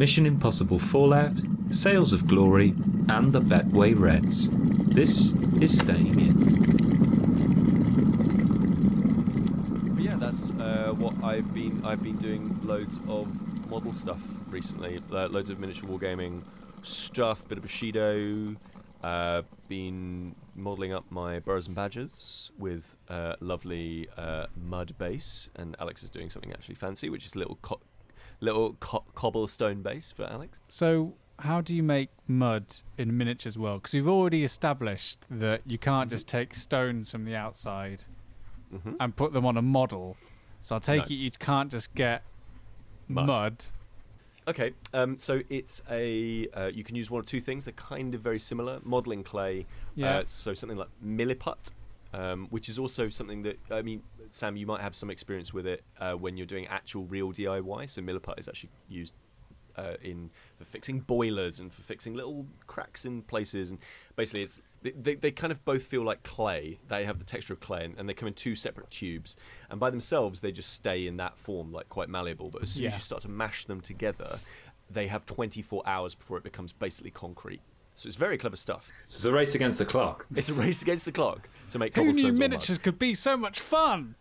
Mission Impossible Fallout, Sails of Glory, and the Betway Reds. This is Staying In. Yeah, that's uh, what I've been. I've been doing loads of model stuff recently. Uh, loads of miniature wargaming stuff. Bit of Bushido. Uh, been modelling up my Burrows and Badgers with uh, lovely uh, mud base, and Alex is doing something actually fancy, which is a little co- little co- cobblestone base for Alex. So, how do you make mud in miniatures world? Because we've already established that you can't just take stones from the outside Mm-hmm. and put them on a model. So I'll take No. it you can't just get Mud. mud. Okay, um, so it's a uh, you can use one or two things. They're kind of very similar. Modeling clay, Yeah. uh, so something like milliput, um, which is also something that I mean, Sam, you might have some experience with it uh, when you're doing actual real DIY. So milliput is actually used uh, in for fixing boilers and for fixing little cracks in places, and basically it's they, they, they kind of both feel like clay. They have the texture of clay, and, and they come in two separate tubes, and by themselves they just stay in that form, like quite malleable. But as soon as you start to mash them together, they have 24 hours before it becomes basically concrete. So it's very clever stuff. So it's a race against the clock. It's a race against the clock to make Who knew cobblestones or mud. miniatures could be so much fun?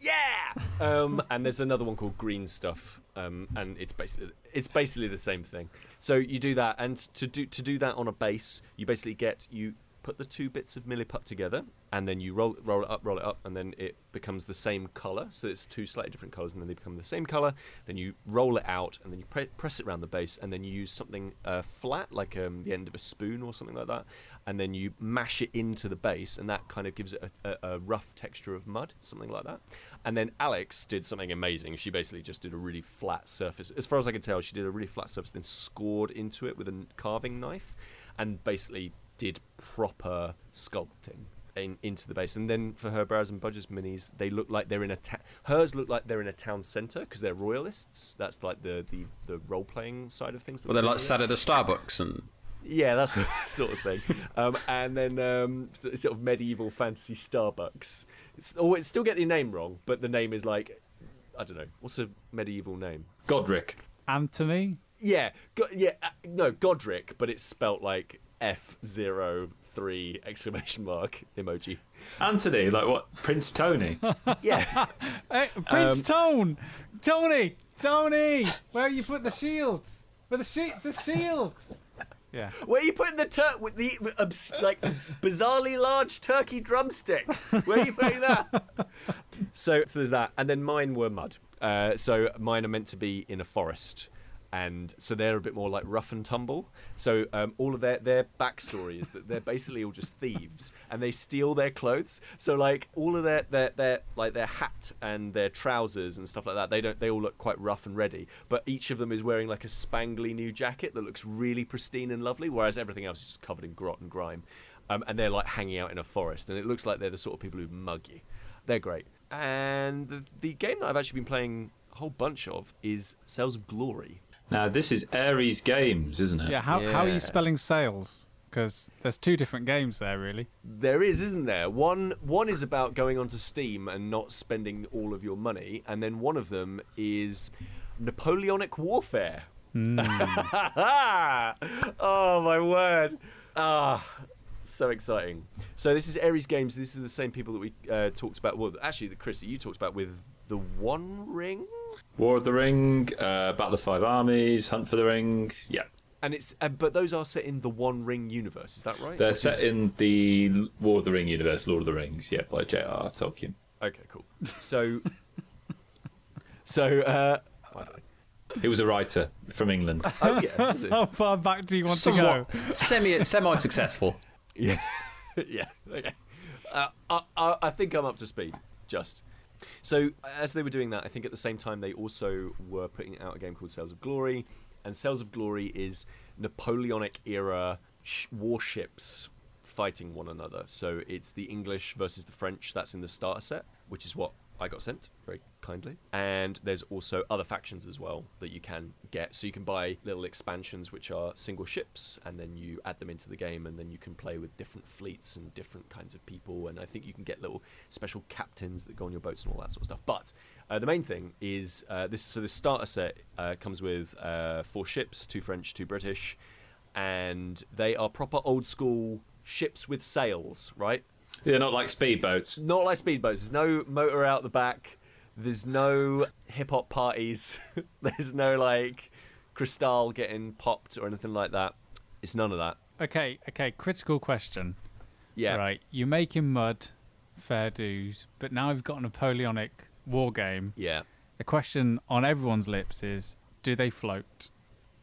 Yeah. Um, and there's another one called Green Stuff, um, and it's basically it's basically the same thing. So you do that, and to do to do that on a base, you basically get you put the two bits of milliput together, and then you roll roll it up, roll it up, and then it becomes the same color. So it's two slightly different colors, and then they become the same color. Then you roll it out, and then you pre- press it around the base, and then you use something uh, flat, like um, the end of a spoon or something like that, and then you mash it into the base, and that kind of gives it a, a, a rough texture of mud, something like that. And then Alex did something amazing. She basically just did a really flat surface. As far as I can tell, she did a really flat surface, then scored into it with a carving knife, and basically did proper sculpting in, into the base. And then for her Burrows and Badgers minis, they look like they're in a ta- hers look like they're in a town centre because they're royalists. That's like the the, the role playing side of things. Well, they're like doing. sat at a Starbucks and Yeah, that's sort of thing. Um, and then um, sort of medieval fantasy Starbucks. It's, oh, it still get the name wrong, but the name is like I don't know what's a medieval name. Godric. Anthony? Yeah, go, yeah, uh, no Godric, but it's spelt like F zero three exclamation mark emoji. Anthony, like what? Prince Tony. Yeah, Hey, Prince Um, Tone! Tony! Tony! Where you put the shields? Where the shi- the shields? Yeah. where are you putting the tur- with the obs- like bizarrely large turkey drumstick? Where are you putting that? So, so there's that, and then mine were mud. Uh, so mine are meant to be in a forest, and so they're a bit more like rough and tumble. So um, all of their their backstory is that they're basically all just thieves, and they steal their clothes. So like all of their their their like their hat and their trousers and stuff like that, they don't they all look quite rough and ready. But each of them is wearing like a spangly new jacket that looks really pristine and lovely, whereas everything else is just covered in grot and grime. Um, and they're like hanging out in a forest, and it looks like they're the sort of people who mug you. They're great. And the, the game that I've actually been playing a whole bunch of is Sails of Glory. Now this is Ares Games, isn't it? Yeah, how, how are you spelling sales? Because there's two different games there, really. There is, isn't there? One one is about going onto Steam and not spending all of your money, and then one of them is Napoleonic Warfare. oh my word! Ah, so exciting. So this is Ares Games. This is the same people that we uh, talked about. Well, actually, the Chris that you talked about with the One Ring. War of the Ring, uh, Battle of Five Armies, Hunt for the Ring. Yeah, And it's uh, but those are set in the One Ring universe. Is that right? they're Which set is- in the War of the Ring universe, Lord of the Rings. Yeah, by J.R.R. Tolkien. Okay, cool. So, so uh, He was a writer from England. oh yeah, is it? How far back do you want somewhat to go? semi semi successful. yeah, yeah. Okay. Uh, I, I, I think I'm up to speed. Just so as they were doing that, I think at the same time they also were putting out a game called Sails of Glory, and Sails of Glory is Napoleonic era sh- warships fighting one another. So it's the English versus the French. That's in the starter set, which is what I got sent very kindly. And there's also other factions as well that you can get. So you can buy little expansions which are single ships, and then you add them into the game, and then you can play with different fleets and different kinds of people. And I think you can get little special captains that go on your boats and all that sort of stuff. But uh, the main thing is uh, this. So the starter set uh, comes with uh, four ships, two French, two British, and they are proper old school ships with sails, right? They're not like speedboats. Not like speedboats. There's no motor out the back. There's no hip hop parties. There's no like crystal getting popped or anything like that. It's none of that. Okay, okay. Critical question. Yeah. Right. You're making mud, fair dues, but now we've got a Napoleonic war game. Yeah. The question on everyone's lips is: Do they float?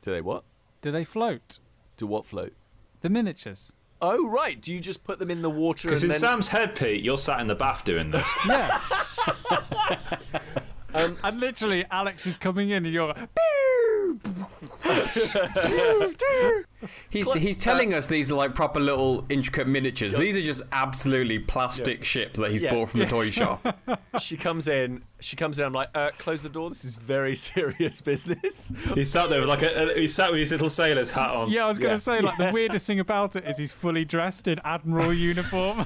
Do they what? Do they float? Do what float? The miniatures. Oh right. Do you just put them in the water Because in then? Sam's head, Pete, you're sat in the bath doing this. Yeah. um, and literally, Alex is coming in, and you're. He's, Cl- he's telling us these are like proper little intricate miniatures. These are just absolutely plastic ships that he's Yeah. bought from the toy shop. she comes in. She comes in. I'm like, uh, close the door. This is very serious business. He sat there with like a, a- he's sat with his little sailor's hat on. Yeah, I was going to Yeah. say, like, the weirdest thing about it is he's fully dressed in admiral uniform.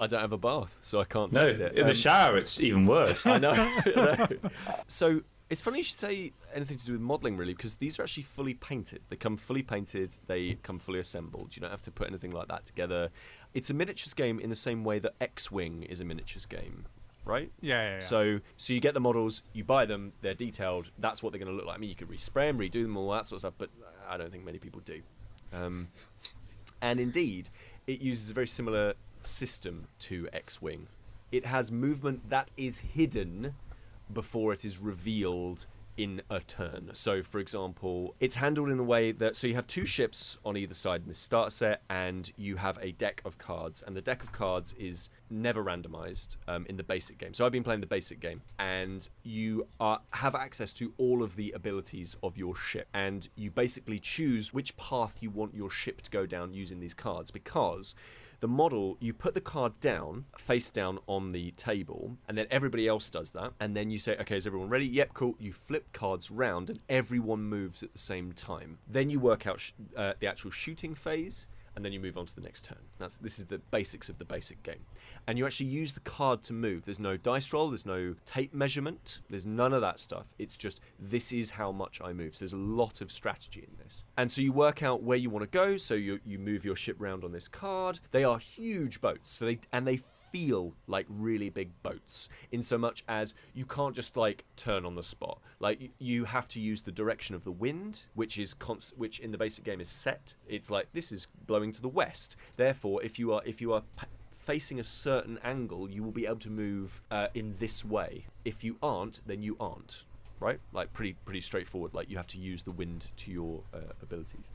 I don't have a bath, so I can't No, test it. in the Um, shower, it's even worse. I know. I know. So it's funny you should say anything to do with modelling, really, because these are actually fully painted. They come fully painted. They come fully assembled. You don't have to put anything like that together. It's a miniatures game in the same way that X-wing is a miniatures game, right? yeah, yeah, yeah. So, so you get the models, you buy them, they're detailed. That's what they're going to look like. I mean, you could respray them, redo them, all that sort of stuff, but I don't think many people do. Um, and indeed, it uses a very similar system to X-wing. It has movement that is hidden before it is revealed in a turn. So, for example, it's handled in a way that so you have two ships on either side in this starter set, and you have a deck of cards, and the deck of cards is never randomized um, in the basic game. So, I've been playing the basic game, and you are have access to all of the abilities of your ship, and you basically choose which path you want your ship to go down using these cards because the model you put the card down face down on the table and then everybody else does that and then you say okay is everyone ready? Yep cool. You flip cards round and everyone moves at the same time. Then you work out sh- uh, the actual shooting phase and then you move on to the next turn. That's this is the basics of the basic game. And you actually use the card to move. There's no dice roll there's no tape measurement there's none of that stuff. It's just this is how much i move. So there's a lot of strategy in this. And so you work out where you want to go. So you, you move your ship round on this card. They are huge boats. So they and they feel like really big boats in so much as you can't just like turn on the spot. Like you have to use the direction of the wind which is const- which in the basic game is set. It's like this is blowing to the west. Therefore if you are if you are p- facing a certain angle you will be able to move uh, in this way. If you aren't then you aren't right? Like pretty pretty straightforward. Like you have to use the wind to your uh, abilities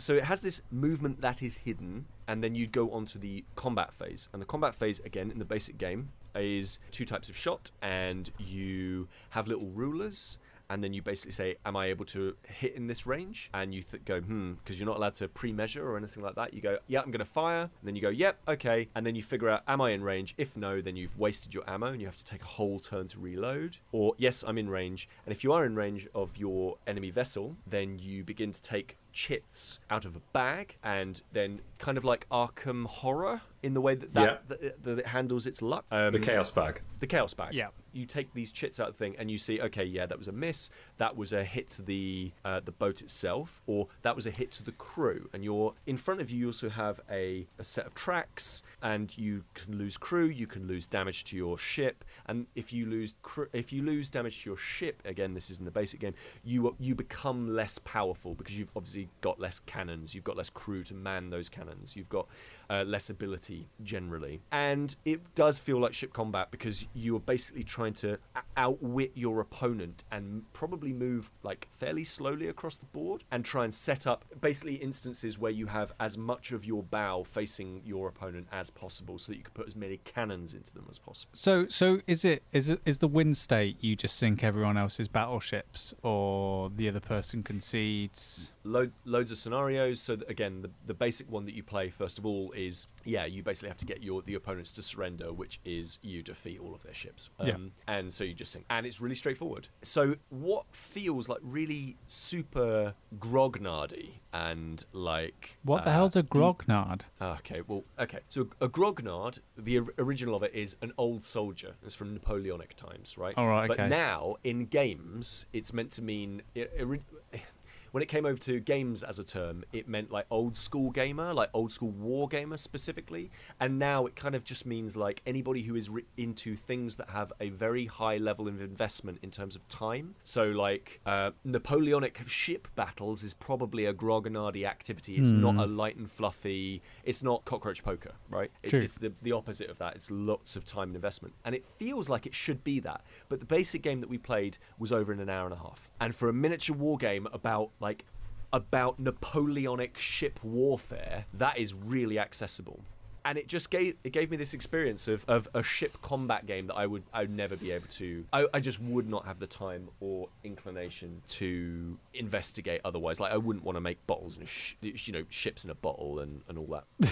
so it has this movement that is hidden, and then you go on to the combat phase. And the combat phase, again, in the basic game, is two types of shot, and you have little rulers. And then you basically say, "Am I able to hit in this range?" And you th- go, "Hmm," because you're not allowed to pre-measure or anything like that. You go, "Yeah, I'm going to fire." And then you go, "Yep, okay." And then you figure out, "Am I in range?" If no, then you've wasted your ammo and you have to take a whole turn to reload. Or yes, I'm in range. And if you are in range of your enemy vessel, then you begin to take chits out of a bag and then kind of like Arkham Horror in the way that that, that, that it handles its luck. Um, The chaos bag. the chaos bag. Yeah. You take these chits out of the thing and you see, okay, yeah, that was a miss. That was a hit to the uh, the boat itself, or that was a hit to the crew. And you're in front of you. You also have a, a set of tracks, and you can lose crew. You can lose damage to your ship, and if you lose cr- if you lose damage to your ship, again, this is in the basic game. You you become less powerful because you've obviously got less cannons. You've got less crew to man those cannons. You've got uh, less ability generally, and it does feel like ship combat because you are basically trying to, outwit your opponent and probably move like fairly slowly across the board and try and set up basically instances where you have as much of your bow facing your opponent as possible so that you can put as many cannons into them as possible. So, so is it is it is the win state you just sink everyone else's battleships, or the other person concedes? Loads, loads of scenarios. So that, again, the, the basic one that you play first of all is yeah, you basically have to get your the opponents to surrender, which is you defeat all of their ships. Um, Yeah. And so you just sink, and it's really straightforward. So what feels like really super grognardy and like What the uh, hell's a grognard? Okay, well, okay. So a grognard, the original of it is an old soldier. It's from Napoleonic times, right? All right, But okay. now in games, it's meant to mean. It, ori- when it came over to games as a term, it meant like old school gamer, like old school war gamer specifically. And now it kind of just means like anybody who is re- into things that have a very high level of investment in terms of time. So like uh, Napoleonic ship battles is probably a grognardy activity. It's not a light and fluffy. It's not cockroach poker, right? It- it's the the opposite of that. It's lots of time and investment, and it feels like it should be that. But the basic game that we played was over in an hour and a half, and for a miniature war game about like about Napoleonic ship warfare, that is really accessible. And it just gave it gave me this experience of, of a ship combat game that I would I would never be able to I, I just would not have the time or inclination to investigate otherwise. Like I wouldn't want to make bottles and sh- you know ships in a bottle and, and all that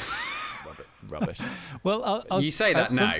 rubbish. rubbish. Well, I'll, I'll, You say I that now.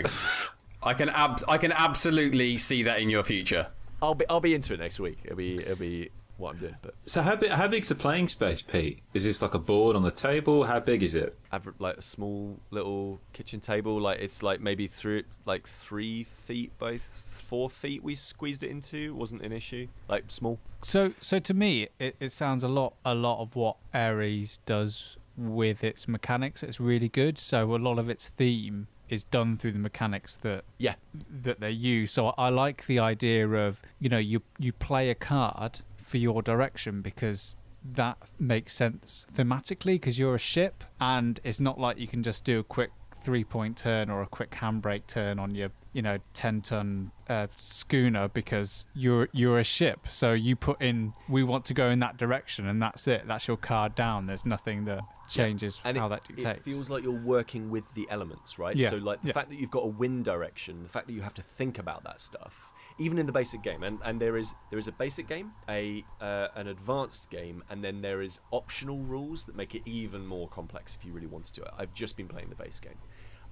I can ab- I can absolutely see that in your future. I'll be I'll be into it next week. It'll be it'll be what I'm doing. But So how big? How big's the playing space, Pete? Is this like a board on the table? How big is it? I've like a small little kitchen table. Like it's like maybe through like three feet by th- four feet. We squeezed it into. wasn't an issue. Like small. So, so to me, it, it sounds a lot, a lot of what Ares does with its mechanics. It's really good. So a lot of its theme is done through the mechanics that Yeah. that they use. So I like the idea of you know you you play a card for your direction because that makes sense thematically because you're a ship and it's not like you can just do a quick three point turn or a quick handbrake turn on your you know 10 ton uh, schooner because you're you're a ship. So you put in we want to go in that direction and that's it. That's your card down. There's nothing that changes And how it, that dictates. it feels like you're working with the elements, right? Yeah, So like the yeah. fact that you've got a wind direction, the fact that you have to think about that stuff, even in the basic game, and, and there is there is a basic game, a uh, an advanced game, and then there is optional rules that make it even more complex if you really wanted to. I've just been playing the base game.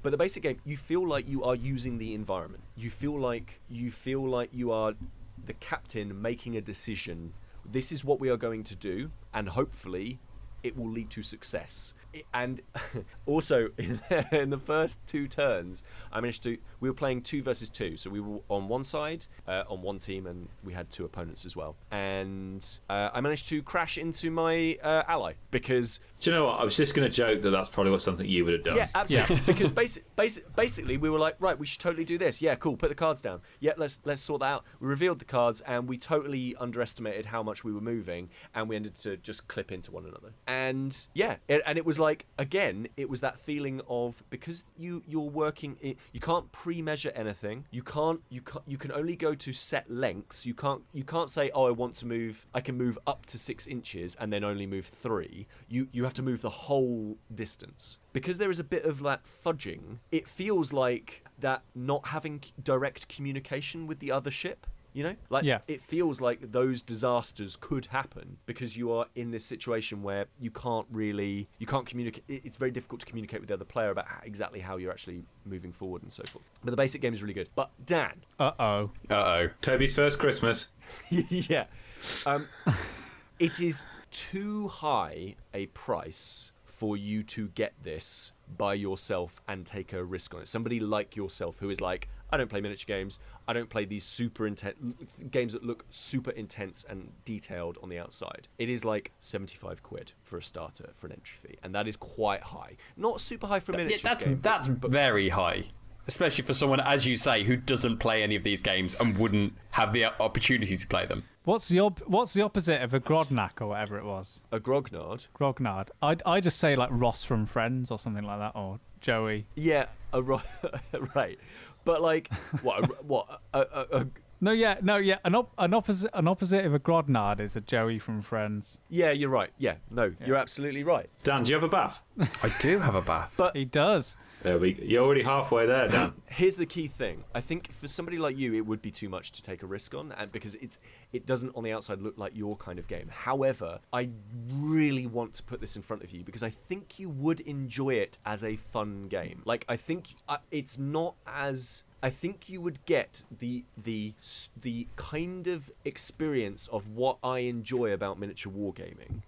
But the basic game, you feel like you are using the environment. You feel like you feel like you are the captain making a decision. This is what we are going to do, and hopefully, it will lead to success. And also, in, in the first two turns, I managed to. We were playing two versus two, so we were on one side, uh, on one team, and we had two opponents as well. And uh, I managed to crash into my uh, ally because Do you know what? I was just going to joke that that's probably what something you would have done. yeah, absolutely. because basic, basic, basically, we were like, right, we should totally do this. Yeah, cool. Put the cards down. Yeah, let's let's sort that out. We revealed the cards, and we totally underestimated how much we were moving, and we ended to just clip into one another. And yeah, it, and it was like again, it was that feeling of because you you're working, i you can't pre-measure anything. You can't you can you can only go to set lengths. You can't you can't say, oh, I want to move. I can move up to six inches and then only move three. You you have to move the whole distance because there is a bit of that fudging. It feels like that not having direct communication with the other ship. You know, like Yeah. it feels like those disasters could happen because you are in this situation where you can't really you can't communicate it's very difficult to communicate with the other player about exactly how you're actually moving forward and so forth but the basic game is really good but dan uh-oh Uh oh. Toby's first Christmas. yeah um, it is too high a price for you to get this by yourself and take a risk on it. Somebody like yourself who is like i don't play miniature games. I don't play these super intense games that look super intense and detailed on the outside. It is like 75 quid for a starter for an entry fee and that is quite high. Not super high for a Yeah, miniature that's game that's very high, especially for someone, as you say, who doesn't play any of these games and wouldn't have the opportunity to play them. what's the op- what's the opposite of a grodnak or whatever it was a grognard grognard i i just say like ross from friends or something like that or joey Yeah, a ro- right. But like, what? A, what? A, a, a, No, yeah, no, yeah. An, op- an opposite, an opposite of a Grodnard is a Joey from Friends. Yeah, you're right. Yeah, no, you're absolutely right. Dan, do you have a bath? I do have a bath. But He does. There we. You're already halfway there, Dan. here's the key thing. I think for somebody like you, it would be too much to take a risk on, and because it's it doesn't on the outside look like your kind of game. However, I really want to put this in front of you because I think you would enjoy it as a fun game. Like I think uh, it's not as I think you would get the the the kind of experience of what I enjoy about miniature wargaming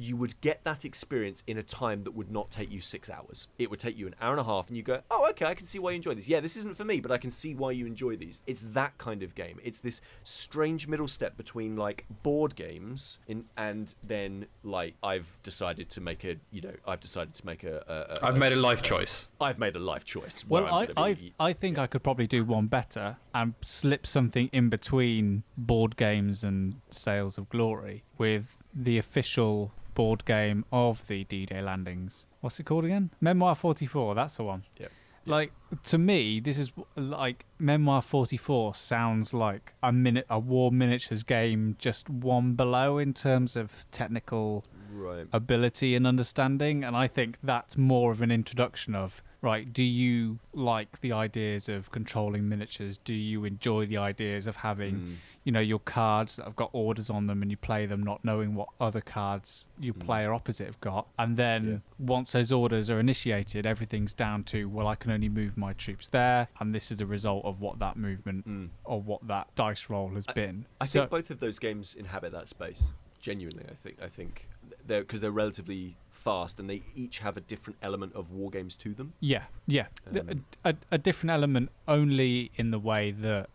you would get that experience in a time that would not take you six hours. It would take you an hour and a half, and you go, "Oh, okay, I can see why you enjoy these. Yeah, this isn't for me, but I can see why you enjoy these." It's that kind of game. It's this strange middle step between like board games in, and then like I've decided to make a, you know, I've decided to make a. a, a I've made a life choice. I've made a life choice. Well, I, I'm I, be- I think I could probably do one better and slip something in between board games and Sails of Glory with the official board game of the D-Day landings. What's it called again? Memoir 44. That's the one. Yep. Like to me, this is like Memoir 44 sounds like a minute a war miniatures game, just one below in terms of technical right. ability and understanding and i think that's more of an introduction of right do you like the ideas of controlling miniatures do you enjoy the ideas of having Mm. You know your cards that have got orders on them and you play them not knowing what other cards your Mm. player opposite have got and then once those orders are initiated everything's down to well i can only move my troops there and this is the result of what that movement Mm. or what that dice roll has been I So- think both of those games inhabit that space. Genuinely, I think. I think they're because they're relatively fast and they each have a different element of war games to them. Yeah, yeah. Um, a, a different element only in the way that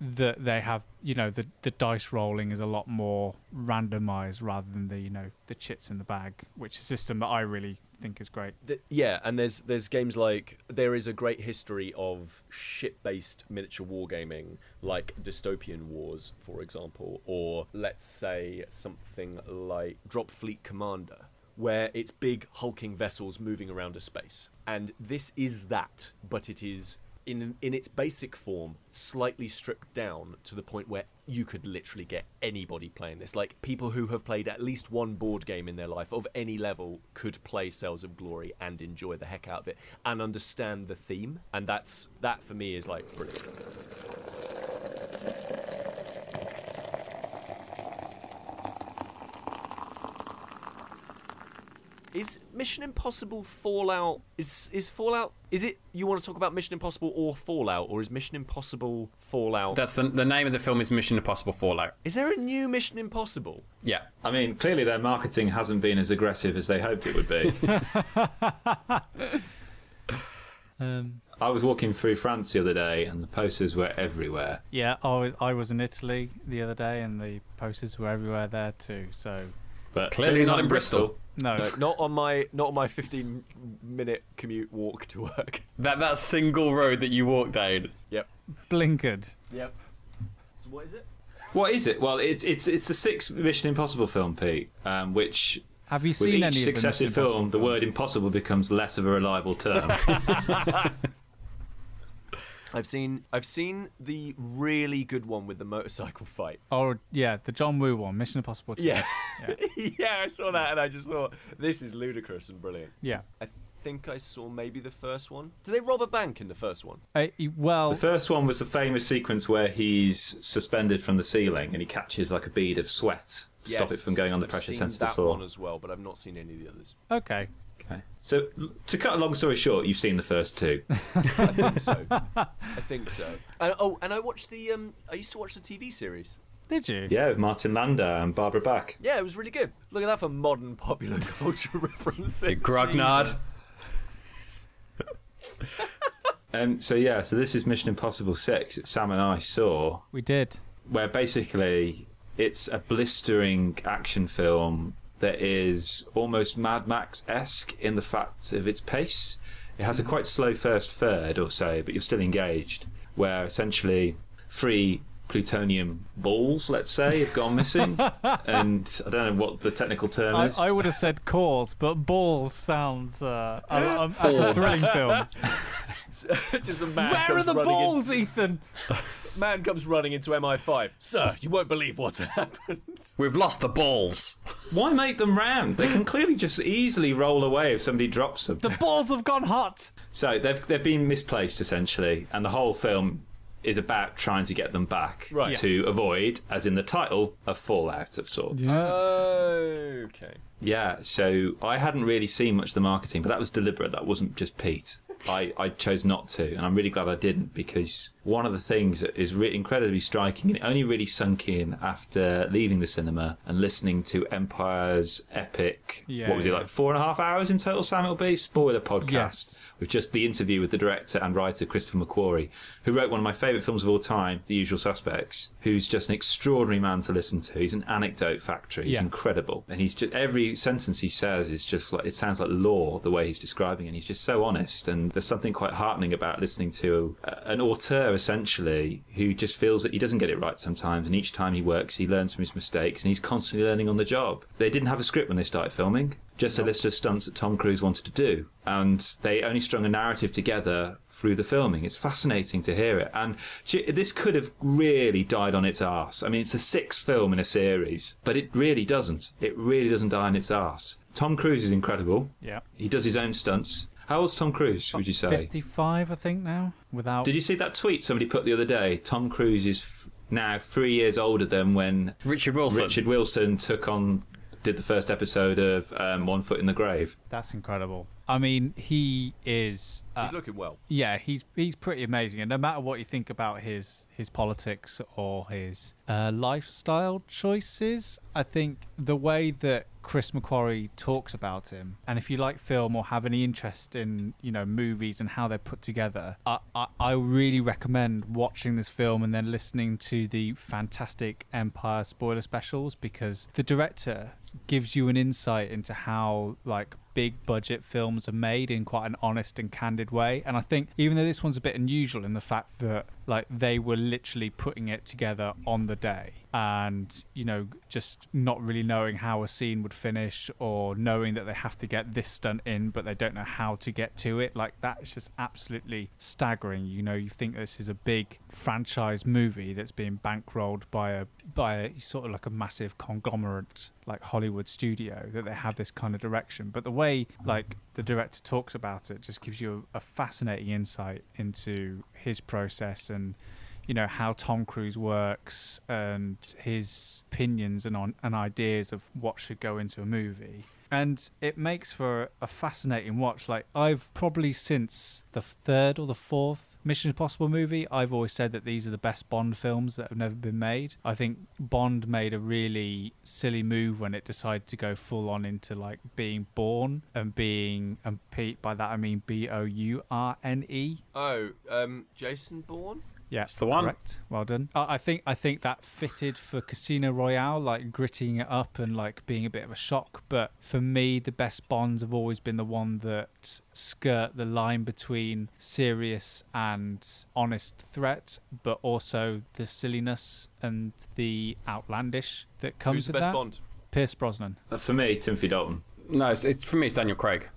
that they have, you know, the the dice rolling is a lot more randomized rather than the, you know, the chits in the bag, which is a system that I really think is great. Th- yeah, and there's there's games like there is a great history of ship-based miniature wargaming, like Dystopian Wars, for example, or let's say something like Drop Fleet Commander, where it's big hulking vessels moving around a space, and this is that, but it is. In, in its basic form, slightly stripped down to the point where you could literally get anybody playing this. Like people who have played at least one board game in their life of any level could play Sails of Glory and enjoy the heck out of it and understand the theme. And that's that for me is like brilliant. Is Mission Impossible Fallout is is Fallout is it you want to talk about Mission Impossible or Fallout or is Mission Impossible Fallout That's the the name of the film is Mission Impossible Fallout. Is there a new Mission Impossible? Yeah. I mean, clearly their marketing hasn't been as aggressive as they hoped it would be. Um, I was walking through France the other day, and the posters were everywhere. yeah, I was I was in Italy the other day, and the posters were everywhere there too. So But Clearly not in Bristol. No, No, not on my not on my 15 minute commute walk to work. That that single road that you walk down. Yep. blinkered. Yep. So what is it? What is it? Well, it's it's it's the sixth Mission Impossible film, Pete. Um, which Have you with seen each any of the successive Mission Impossible film, the word impossible becomes less of a reliable term. I've seen I've seen the really good one with the motorcycle fight. Oh yeah, the John Woo one, Mission Impossible. 2. Yeah. yeah, I saw that and I just thought this is ludicrous and brilliant. yeah. I think I saw maybe the first one. Do they rob a bank in the first one? Uh, well, the first one was the famous sequence where he's suspended from the ceiling and he catches like a bead of sweat to stop it from going on the I've pressure seen sensitive that floor. one as well, but I've not seen any of the others. okay. Okay. So, to cut a long story short, you've seen the first two. I think so. I think so. And, oh, and I watched the. Um, I used to watch the TV series. Did you? Yeah, with Martin Landau and Barbara Bach. Yeah, it was really good. Look at that for modern popular culture references. Grognard. Um, so yeah, so this is Mission Impossible Six. that Sam and I saw, We did. where basically it's a blistering action film that is almost Mad Max esque in the fact of its pace. It has a quite slow first third or so, but you're still engaged. Where essentially three plutonium balls, let's say, have gone missing, and I don't know what the technical term I, is. I would have said cores, but balls sounds uh, a, a, as a thrilling film. Just a man Where are the running in- balls, Ethan? man comes running into MI5. Sir, you won't believe what happened. We've lost the balls. Why make them round? They can clearly just easily roll away if somebody drops them. The balls have gone hot. So they've they've been misplaced essentially, and the whole film is about trying to get them back Right. to avoid, as in the title, a fallout of sorts. Okay. Yeah, so I hadn't really seen much of the marketing, but that was deliberate. That wasn't just Pete. I, I chose not to, and I'm really glad I didn't because one of the things that is re- incredibly striking, and it only really sunk in after leaving the cinema and listening to Empire's epic, Yeah, what was it, like four and a half hours in total, Sam it'll be? Spoiler podcast. Yes. With just the interview with the director and writer Christopher McQuarrie, who wrote one of my favourite films of all time, The Usual Suspects, who's just an extraordinary man to listen to. He's an anecdote factory. He's Yeah. incredible. And he's just, every sentence he says is just like, it sounds like law the way he's describing it. And he's just so honest. And there's something quite heartening about listening to uh, an auteur, essentially, who just feels that he doesn't get it right sometimes. And each time he works, he learns from his mistakes and he's constantly learning on the job. They didn't have a script when they started filming. Just a list of stunts that Tom Cruise wanted to do. And they only strung a narrative together through the filming. It's fascinating to hear it. And this could have really died on its arse. I mean, it's the sixth film in a series, but it really doesn't. It really doesn't die on its arse. Tom Cruise is incredible. Yeah. He does his own stunts. How old's Tom Cruise, would you say? 55, I think, now. Without. Did you see that tweet somebody put the other day? Tom Cruise is f- now three years older than when Richard Wilson. Richard Wilson took on, did the first episode of um, One Foot in the Grave. That's incredible. I mean, he is. Uh, He's looking well. yeah, he's he's pretty amazing, and no matter what you think about his his politics or his uh, lifestyle choices, I think the way that Chris McQuarrie talks about him, and if you like film or have any interest in you know movies and how they're put together, I, I, I really recommend watching this film and then listening to the fantastic Empire spoiler specials because the director gives you an insight into how like big budget films are made in quite an honest and candid way. And i think even though this one's a bit unusual in the fact that like they were literally putting it together on the day and you know just not really knowing how a scene would finish or knowing that they have to get this stunt in but they don't know how to get to it. Like that is just absolutely staggering. You know you think this is a big franchise movie that's being bankrolled by a by a sort of like a massive conglomerate like Hollywood studio that they have this kind of direction but the way like the director talks about it just gives you a, a fascinating insight into his process and you know how Tom Cruise works and his opinions and on and ideas of what should go into a movie. And it makes for a fascinating watch. Like I've probably since the third or the fourth Mission Impossible movie, I've always said that these are the best Bond films that have never been made. I think Bond made a really silly move when it decided to go full on into like being Bourne and being and Pete by that I mean B O U R N E. Oh, um, Jason Bourne? Yeah, it's the one. Correct. Well done. Uh, I think I think that fitted for Casino Royale, like gritting it up and like being a bit of a shock. But for me, the best Bonds have always been the one that skirt the line between serious and honest threat, but also the silliness and the outlandish that comes Who's the with best that. Bond? Pierce Brosnan. Uh, For me, Timothy Dalton. No, it's, it's for me. It's Daniel Craig.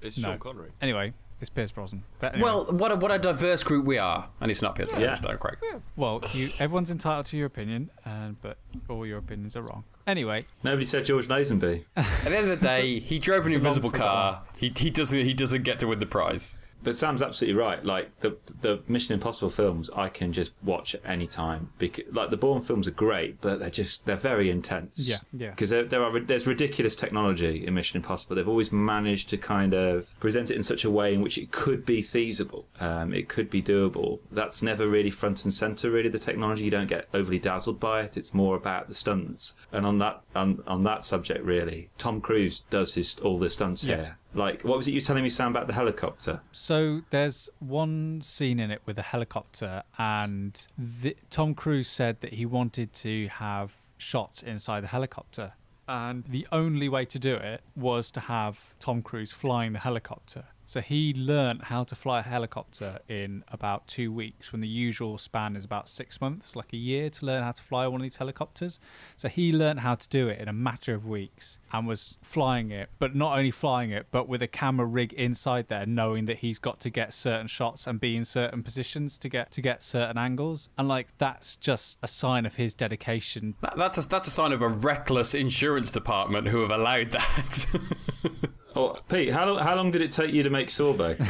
It's No. Sean Connery. Anyway, it's Pierce Brosnan. But anyway. Well, what a, what a diverse group we are, and it's not Pierce Brosnan, Yeah. it's Daniel Craig. well, you everyone's entitled to your opinion, and but all your opinions are wrong. Anyway, Nobody said George Lazenby. At the end of the day, he drove an invisible car. He, he doesn't he doesn't get to win the prize. But Sam's absolutely right. Like the the Mission Impossible films, I can just watch at any time. Because like the Bourne films are great, but they're just they're very intense. Yeah, yeah. Because there, there are there's ridiculous technology in Mission Impossible. They've always managed to kind of present it in such a way in which it could be feasible. Um, it could be doable. That's never really front and center. Really, the technology you don't get overly dazzled by it. It's more about the stunts. And on that on on that subject, really, Tom Cruise does his all the stunts Yeah. here. Like, what was it you were telling me, Sam, about the helicopter? So there's one scene in it with a helicopter, and the, Tom Cruise said that he wanted to have shots inside the helicopter. And the only way to do it was to have Tom Cruise flying the helicopter. So he learnt how to fly a helicopter in about two weeks when the usual span is about six months, like a year to learn how to fly one of these helicopters. So he learnt how to do it in a matter of weeks and was flying it, but not only flying it, but with a camera rig inside there, knowing that he's got to get certain shots and be in certain positions to get to get certain angles. And like that's just a sign of his dedication. That, that's a, that's a sign of a reckless insurance department who have allowed that. Oh, Pete, how long, how long did it take you to make sorbet?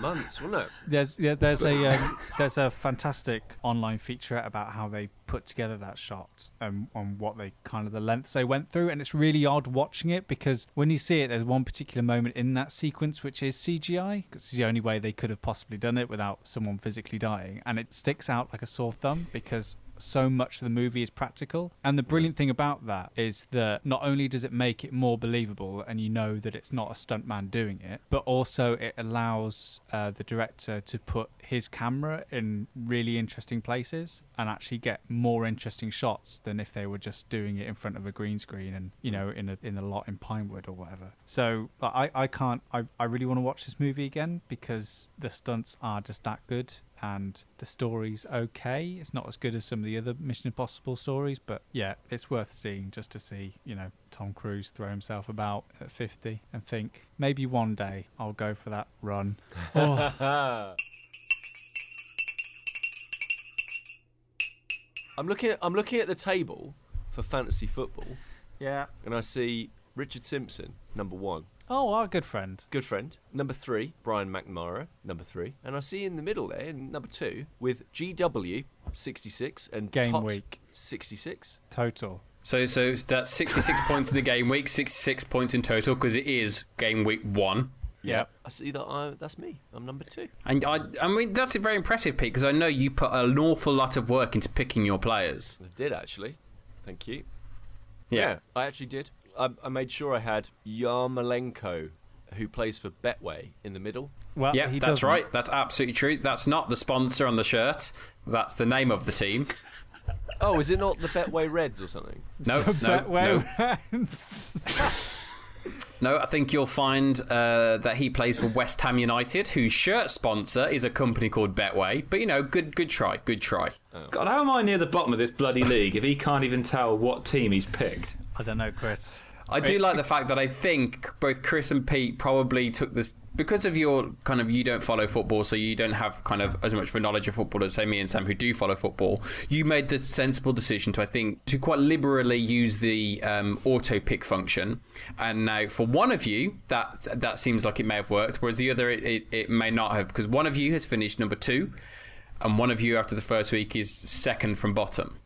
Months, wasn't it? There's yeah, there's a um, there's a fantastic online feature about how they put together that shot and on what they kind of the lengths they went through, and it's really odd watching it because when you see it, there's one particular moment in that sequence which is CGI because it's the only way they could have possibly done it without someone physically dying, and it sticks out like a sore thumb because so much of the movie is practical. And the brilliant thing about that is that not only does it make it more believable and you know that it's not a stuntman doing it, but also it allows uh, the director to put his camera in really interesting places and actually get more interesting shots than if they were just doing it in front of a green screen and you hmm. know in a in a lot in Pinewood or whatever. So I I can't I, I really want to watch this movie again because the stunts are just that good and the story's okay. It's not as good as some of the other Mission Impossible stories, but yeah, it's worth seeing just to see, you know, Tom Cruise throw himself about at 50 and think maybe one day I'll go for that run. Oh, I'm looking at I'm looking at the table for fantasy football, yeah. and I see Richard Simpson, number one. Oh, our good friend. Good friend. Number three, Brian McNamara, number three. And I see in the middle there, in number two, with GW, 66, and Game Tot, week. 66. Total. so so that's 66 points in the game week, 66 points in total because it is game week one. Yeah. I see that I, that's me. I'm number two. And I, I mean, that's very impressive, Pete, because I know you put an awful lot of work into picking your players. I did, actually. Thank you. Yeah. I actually did. I, I made sure I had Yarmolenko, who plays for Betway, in the middle. Well, Yeah, he that's doesn't. right. That's absolutely true. That's not the sponsor on the shirt. That's the name of the team. Oh, is it not the Betway Reds or something? No, no, Betway no, Reds. no. I think you'll find uh, that he plays for West Ham United, whose shirt sponsor is a company called Betway. But you know, good, good try, good try. God, how am I near the bottom of this bloody league if he can't even tell what team he's picked? I don't know, Chris. I do like the fact that I think both Chris and Pete probably took this because of your kind of you don't follow football, so you don't have kind of as much of a knowledge of football as say me and Sam who do follow football. You made the sensible decision to I think to quite liberally use the um, auto pick function, and now for one of you that that seems like it may have worked, whereas the other it, it, it may not have because one of you has finished number two, and one of you after the first week is second from bottom.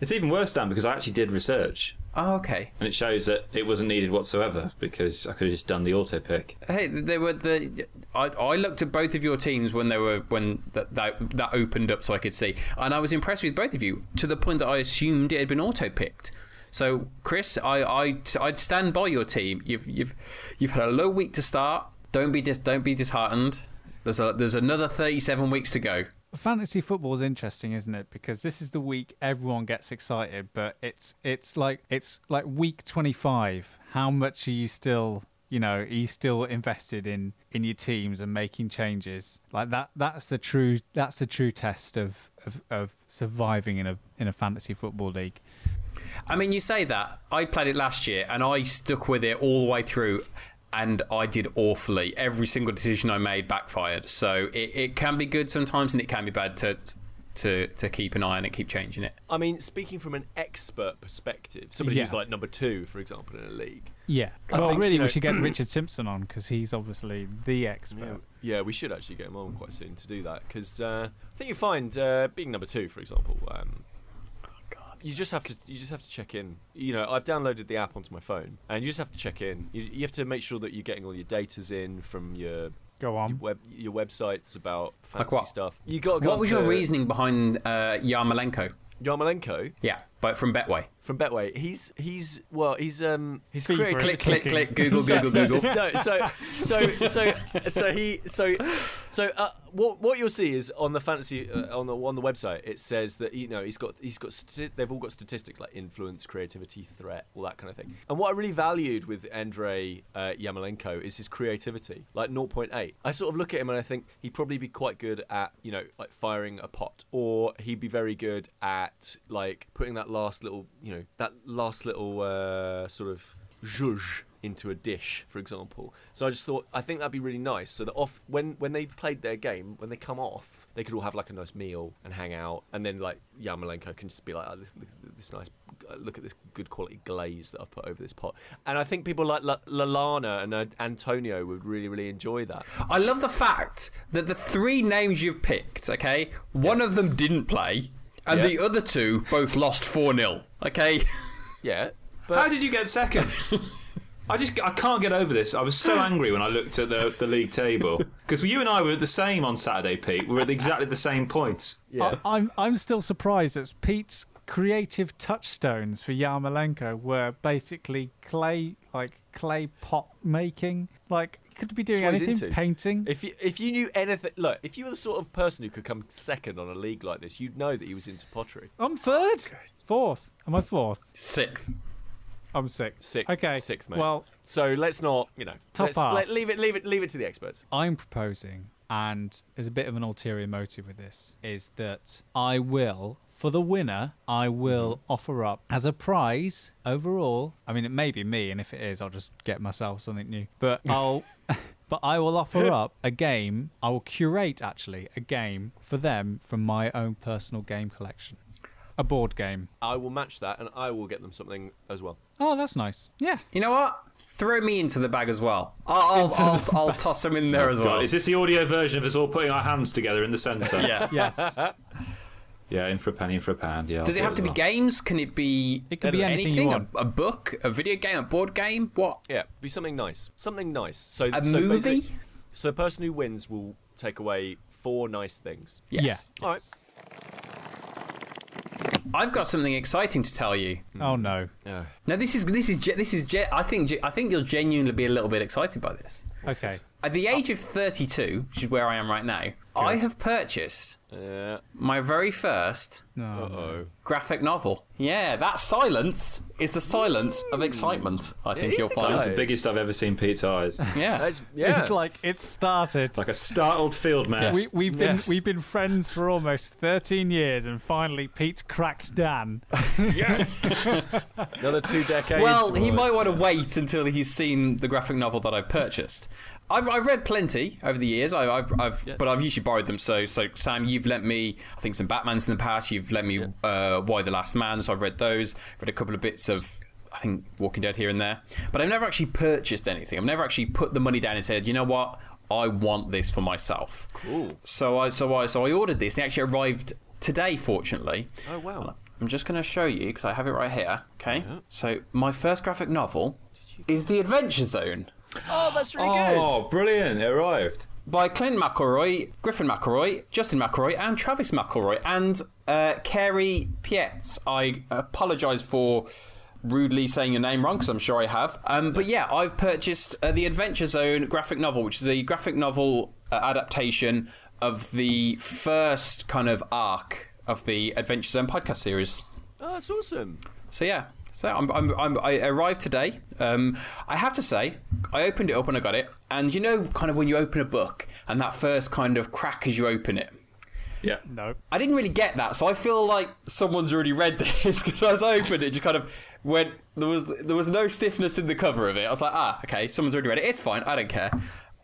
It's even worse, Dan, because I actually did research. Oh, okay. And it shows that it wasn't needed whatsoever because I could have just done the auto pick. Hey, they were the. I, I looked at both of your teams when they were when that, that that opened up so I could see, and I was impressed with both of you to the point that I assumed it had been auto picked. So, Chris, I I I'd stand by your team. You've you've you've had a low week to start. Don't be dis, don't be disheartened. There's a there's another 37 weeks to go. Fantasy football is interesting, isn't it? Because this is the week everyone gets excited, but it's it's like it's like week twenty five. How much are you still you know, are you still invested in in your teams and making changes? Like that that's the true that's the true test of of, of surviving in a in a fantasy football league. I mean, you say that. I played it last year and I stuck with it all the way through and I did awfully. Every single decision I made backfired. So it, it can be good sometimes and it can be bad to to to keep an eye on it, keep changing it. I mean, speaking from an expert perspective, somebody who's like number two, for example, in a league. Yeah. I well, think, really, you know- we should get Richard Simpson on because he's obviously the expert. Yeah, we should actually get him on quite soon to do that because uh, I think you find uh, being number two, for example, um, you just have to you just have to check in. You know, I've downloaded the app onto my phone, and you just have to check in. You, you have to make sure that you're getting all your data's in from your Go your, on. web, your websites about Like stuff. You got go What was your reasoning behind uh, Yarmolenko? Yarmolenko. Yeah. But from Betway. from Betway. He's he's well, he's um he's FIFA created. Click, click, click. Google, So- Google, Google. No, so so so so he so so uh, what what you'll see is on the fantasy uh, on the on the website it says that you know he's got he's got sti- they've all got statistics like influence, creativity, threat, all that kind of thing. And what I really valued with Andrei uh, Yarmolenko is his creativity, like 0.8. I sort of look at him and I think he'd probably be quite good at you know like firing a pot, or he'd be very good at like putting that last little you know that last little uh, sort of zhuzh into a dish, for example. So I just thought I think that'd be really nice. So that off when when they've played their game, when they come off, they could all have like a nice meal and hang out, and then like Yarmolenko can just be like, oh, this, this nice, look at this good quality glaze that I've put over this pot. And I think people like La- Lalana and uh, Antonio would really really enjoy that. I love the fact that the three names you've picked, okay, one of them didn't play, and Yeah. the other two both lost 4 0. Okay? Yeah. But... How did you get second? I just I can't get over this. I was so angry when I looked at the the league table because you and I were at the same on Saturday, Pete. We were at exactly the same points. yeah. I, am I'm still surprised that Pete's creative touchstones for Yarmolenko were basically clay, like clay pot making. Like, could be doing That's what he's anything, painting. If you if you knew anything, look, if you were the sort of person who could come second on a league like this, you'd know that he was into pottery. I'm third, oh, fourth. Am I fourth? Sixth. I'm sixth. Sixth, Okay. sixth, mate. Well, So let's not, you know, Top let's, let, leave it, leave it, leave it to the experts. I'm proposing, and there's a bit of an ulterior motive with this, is that I will, for the winner, I will mm-hmm. offer up as a prize overall. I mean, it may be me, and if it is, I'll just get myself something new. But I'll. But I will offer up a game. I will curate actually a game for them from my own personal game collection, a board game. I will match that, and I will get them something as well. Oh, that's nice. Yeah. You know what? Throw me into the bag as well. I'll, I'll, I'll, I'll toss him in there oh, as well. God, is this the audio version of us all putting our hands together in the centre? Yeah. Yes. Yeah, in for a penny, in for a pound. Yeah. I'll Does it have to be well. games? Can it be It can be anything you want. A, a book, a video game, a board game? What? Yeah, be something nice, something nice. So A so movie? So the person who wins will take away four nice things. Yes. All right. I've got something exciting to tell you. Oh no. Yeah. Now this is this is ge- this is ge- I think ge- I think you'll genuinely be a little bit excited by this. Okay. At the age of 32, which is where I am right now, I have purchased Yeah. my very first Uh oh. graphic novel. Yeah, that silence is the silence of excitement. I think you'll That find. was the biggest I've ever seen Pete's eyes. Yeah. That's, yeah. It's like it started. like a startled field mouse. We, we've been Yes. we've been friends for almost 13 years, and finally Pete's cracked Dan. Another two decades. Well, he might want to wait until he's seen the graphic novel that I've purchased. I've, I've read plenty over the years, I, I've, I've Yeah. but I've usually borrowed them. So, so Sam, you've lent me, I think, some Batmans in the past. You've lent me uh, Y: The Last Man, so I've read those. Read a couple of bits of, I think, Walking Dead here and there. But I've never actually purchased anything. I've never actually put the money down and said, you know what, I want this for myself. Cool. So I, so I, so I ordered this. It actually arrived today, fortunately. Oh wow. I'm just going to show you because I have it right here. Okay. So my first graphic novel is The Adventure Zone Oh, that's really good. oh, brilliant! It arrived. by Clint McElroy, Griffin McElroy, Justin McElroy, and Travis McElroy, and uh, Carey Pietz. I apologise for rudely saying your name wrong because I'm sure I have. Um, but yeah, I've purchased uh, the Adventure Zone graphic novel, which is a graphic novel uh, adaptation of the first kind of arc of the Adventure Zone podcast series. Oh, that's awesome. So yeah, so I'm, I'm, I'm, I arrived today. Um, I have to say, I opened it up when I got it, and you know, kind of when you open a book and that first kind of crack as you open it. Yeah. No. I didn't really get that, so I feel like someone's already read this because as I opened it, it just kind of went. There was there was no stiffness in the cover of it. I was like, ah, okay, someone's already read it. It's fine. I don't care.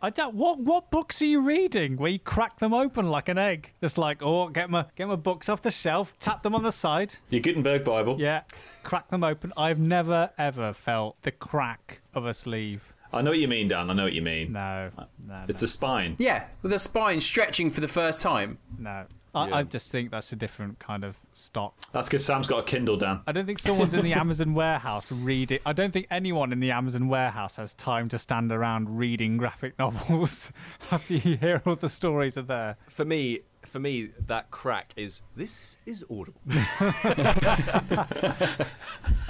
I don't. What what books are you reading? Where you crack them open like an egg? Just like, oh, get my get my books off the shelf, tap them on the side. Your Gutenberg Bible. Yeah, crack them open. I've never ever felt the crack of a sleeve. I know what you mean, Dan. I know what you mean. No, no, no. It's a spine. Yeah, with a spine stretching for the first time. no. I, Yeah. I just think that's a different kind of stock. That's because Sam's got a Kindle, Dan. I don't think someone's in the Amazon warehouse reading. I don't think anyone in the Amazon warehouse has time to stand around reading graphic novels after you hear all the stories are there. For me, for me, that crack is this is audible.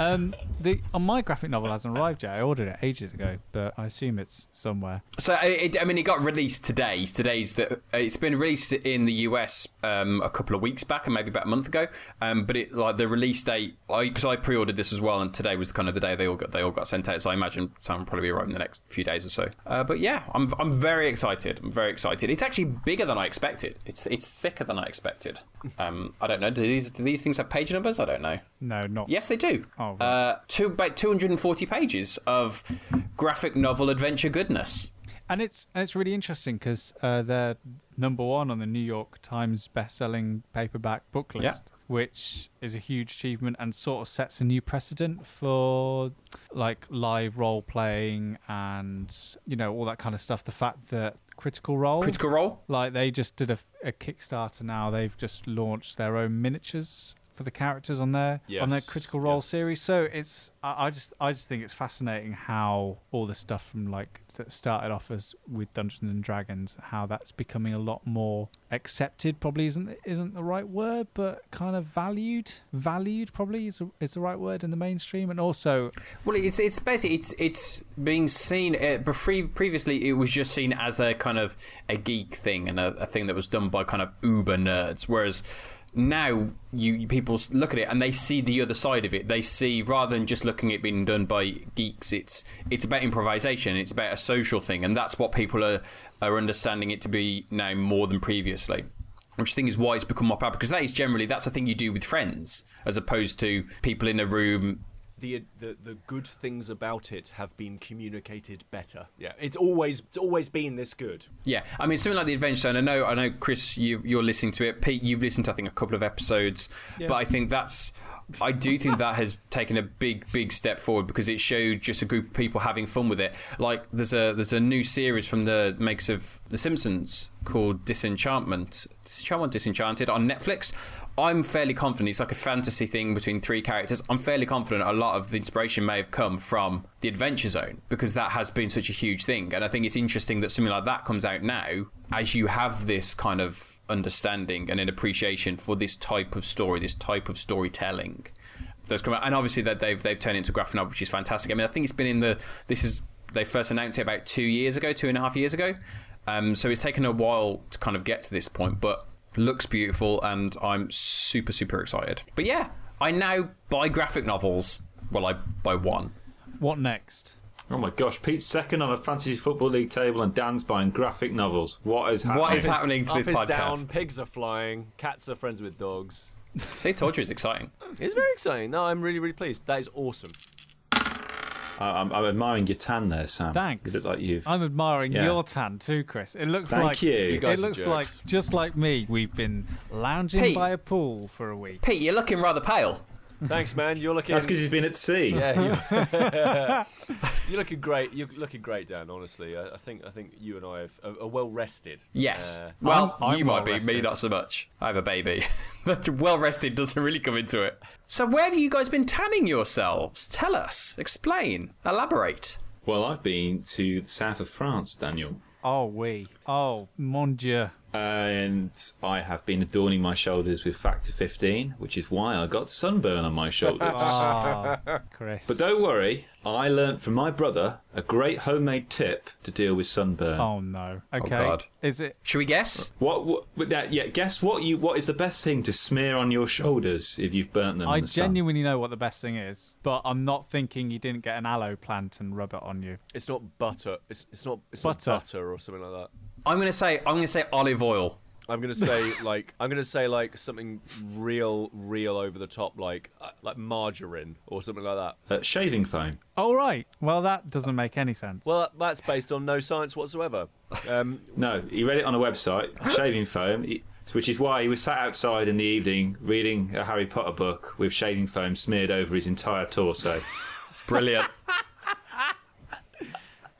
Um, the on my graphic novel hasn't arrived yet. I ordered it ages ago, but I assume it's somewhere. So it, it- I mean, it got released today. Today's the. It's been released in the US um, a couple of weeks back, and maybe about a month ago. Um, but it like the release date, because I, pre-ordered this as well, and today was kind of the day they all got they all got sent out. So I imagine some will probably be arriving in the next few days or so. Uh, but yeah, I'm I'm very excited. I'm very excited. It's actually bigger than I expected. It's it's thicker than I expected. Um, I don't know. Do these do these things have page numbers? I don't know. No, not. Yes, they do. Oh, right. uh, two, about 240 pages of graphic novel adventure goodness. And it's and it's really interesting because uh, they're number one on the New York Times best-selling paperback book Yeah. list, which is a huge achievement and sort of sets a new precedent for like live role playing and you know all that kind of stuff. The fact that Critical Role, Critical Role. like they just did a, a Kickstarter now. They've just launched their own miniatures for the characters on their on their Critical Role series. So it's I, I just I just think it's fascinating how all the stuff from like that started off as with Dungeons and Dragons, how that's becoming a lot more accepted. Probably isn't isn't the right word, but kind of valued. Valued probably is a, is the right word in the mainstream, and also Well, it's it's basically it's it's being seen. Uh, befre- previously, it was just seen as a kind of a geek thing and a, a thing that was done by kind of uber nerds. Whereas now you, you people look at it and they see the other side of it. They see rather than just looking at being done by geeks, it's it's about improvisation. It's about a social thing, and that's what people are are understanding it to be now more than previously. Which I think is why it's become more popular because that is generally that's a thing you do with friends as opposed to people in a room the, the the good things about it have been communicated better. Yeah, it's always it's always been this good. Yeah, I mean something like the Adventure Zone. I know, I know, Kris, you, you're listening to it. Pete, you've listened to I think a couple of episodes, but I think that's. I do think that has taken a big, big step forward because it showed just a group of people having fun with it. Like there's a there's a new series from the makers of The Simpsons called Disenchantment, Disenchantment, Disenchanted on Netflix. I'm fairly confident it's like a fantasy thing between three characters. I'm fairly confident a lot of the inspiration may have come from the Adventure Zone because that has been such a huge thing. And I think it's interesting that something like that comes out now as you have this kind of understanding and an appreciation for this type of story, this type of storytelling. That's come out. And obviously that they've they've turned into graphic novel, which is fantastic. I mean, I think it's been in the this is they first announced it about two years ago, two and a half years ago. Um, so it's taken a while to kind of get to this point, but looks beautiful, and I'm super super excited. But yeah, I now buy graphic novels. Well, I buy one. what next? Oh my gosh, Pete's second on a fantasy football league table, and Dan's buying graphic novels. What is happening? What is happening to Up this is podcast? down, pigs are flying, cats are friends with dogs. See, told you it's exciting. It's very exciting. No, I'm really really pleased. That is awesome. I- I'm, I'm admiring your tan there, Sam. Thanks. You look like you've. I'm admiring Yeah. your tan too, Kris. It looks Thank like you. You it guys are looks jerks. like just like me. We've been lounging Pete. by a pool for a week. Pete, you're looking rather pale. Thanks, man. You're looking. That's because he's been at sea. Yeah, you, you're looking great. You're looking great, Dan. Honestly, I, I think I think you and I have, are, are well rested. Yes. Uh, well, I'm- I'm you might be, me not so much. I have a baby. That well rested doesn't really come into it. So, where have you guys been tanning yourselves? Tell us. Explain. Elaborate. Well, I've been to the south of France, Daniel, Oh, we. Oh, mon Dieu. and I have been adorning my shoulders with Factor 15, which is why I got sunburn on my shoulders. Ah, Kris. But don't worry, I learnt from my brother a great homemade tip to deal with sunburn. Oh no. Okay. God. Is it? Should we guess? What? what but that, yeah, guess what? You what is the best thing to smear on your shoulders if you've burnt them? I in the sun? genuinely know what the best thing is, but I'm not thinking you didn't get an aloe plant and rub it on you. it's not butter. It's it's not it's Butter. not butter or something like that. I'm gonna say. I'm gonna say olive oil. I'm gonna say like I'm gonna say like something real, real over the top, like uh, like margarine or something like that. Uh, shaving foam. All right. Well, that doesn't make any sense. Well, that's based on no science whatsoever. Um, No, he read it on a website. Shaving foam. He, which is why he was sat outside in the evening reading a Harry Potter book with shaving foam smeared over his entire torso. Brilliant.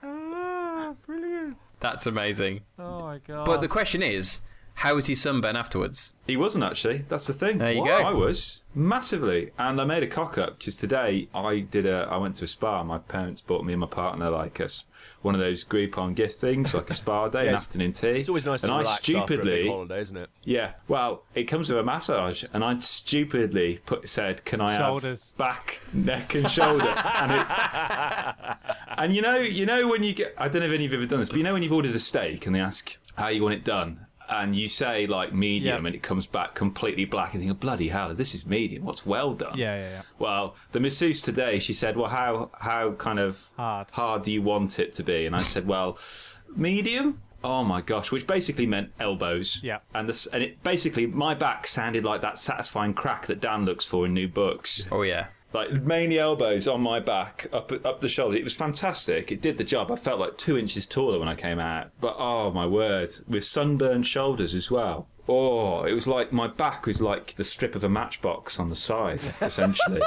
ah, brilliant. That's amazing. Oh my god. But the question is, How was his sunburn afterwards? He wasn't actually. That's the thing. There you What? go. I was massively, and I made a cock up because today I did a. I went to a spa. My parents bought me and my partner like a s- one of those Groupon gift things, like a spa day, an it's- afternoon tea. It's always nice and to I relax after a stupidly, big holiday, isn't it? yeah. Well, it comes with a massage, and I stupidly put said, "Can I Shoulders. have back, neck, and shoulder?" and, it, and you know, you know when you get. I don't know if any of you have ever done this, but you know when you've ordered a steak and they ask how you want it done. And you say like medium, Yeah. and it comes back completely black, and you think, "Bloody hell, this is medium. What's well done?" Yeah, yeah, yeah. Well, the masseuse today, she said, "Well, how how kind of Hard. hard do you want it to be?" And I said, "Well, medium." Oh my gosh, which basically meant elbows. Yeah. And this, and it basically my back sounded like that satisfying crack that Dan looks for in new books. Oh yeah. Like mainly elbows on my back, up up the shoulder. It was fantastic. It did the job. I felt like two inches taller when I came out. But oh my word, with sunburned shoulders as well. Oh, it was like my back was like the strip of a matchbox on the side, essentially.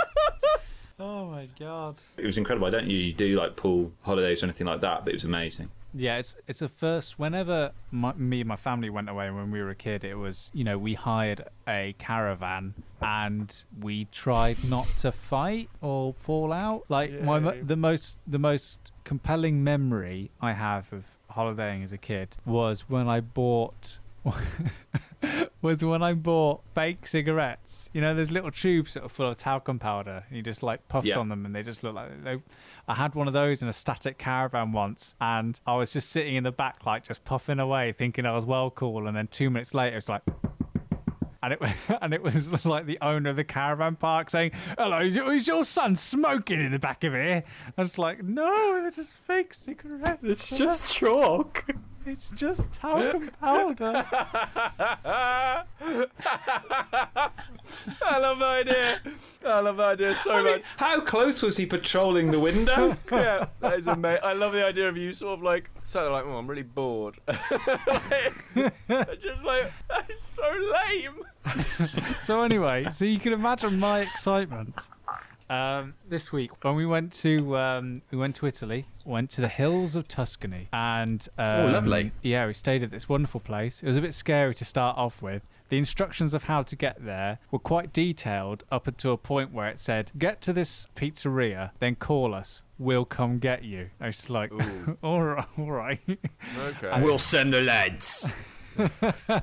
Oh my god. It was incredible. I don't usually do like pool holidays or anything like that, but it was amazing. Yeah, it's it's a first. Whenever my, me and my family went away when we were a kid, it was you know we hired a caravan and we tried not to fight or fall out. Like my the most the most compelling memory I have of holidaying as a kid was when I bought. was when I bought fake cigarettes. You know, there's little tubes that are full of talcum powder. And you just like puffed Yeah. on them, and they just look like they. I had one of those in a static caravan once, and I was just sitting in the back, like just puffing away, thinking I was well cool. And then two minutes later, it's like. And it, and it was like the owner of the caravan park saying, "Hello, is your- is your son smoking in the back of here?" And it's like, "No, they're just fake cigarettes. It's just chalk. It's just talcum powder." I love the idea. I love the idea so I mean, much. how close was he patrolling the window? Yeah, that is amazing. I love the idea of you sort of like, so like, oh, I'm really bored. Like, just like, that's so lame. so anyway, so you can imagine my excitement um, this week when we went to um, we went to Italy, went to the hills of Tuscany, and um, Oh, lovely. Yeah, we stayed at this wonderful place. It was a bit scary to start off with. The instructions of how to get there were quite detailed up until a point where it said, "Get to this pizzeria, then call us. We'll come get you." I was like, "All right, all right." Okay. We'll send the lads.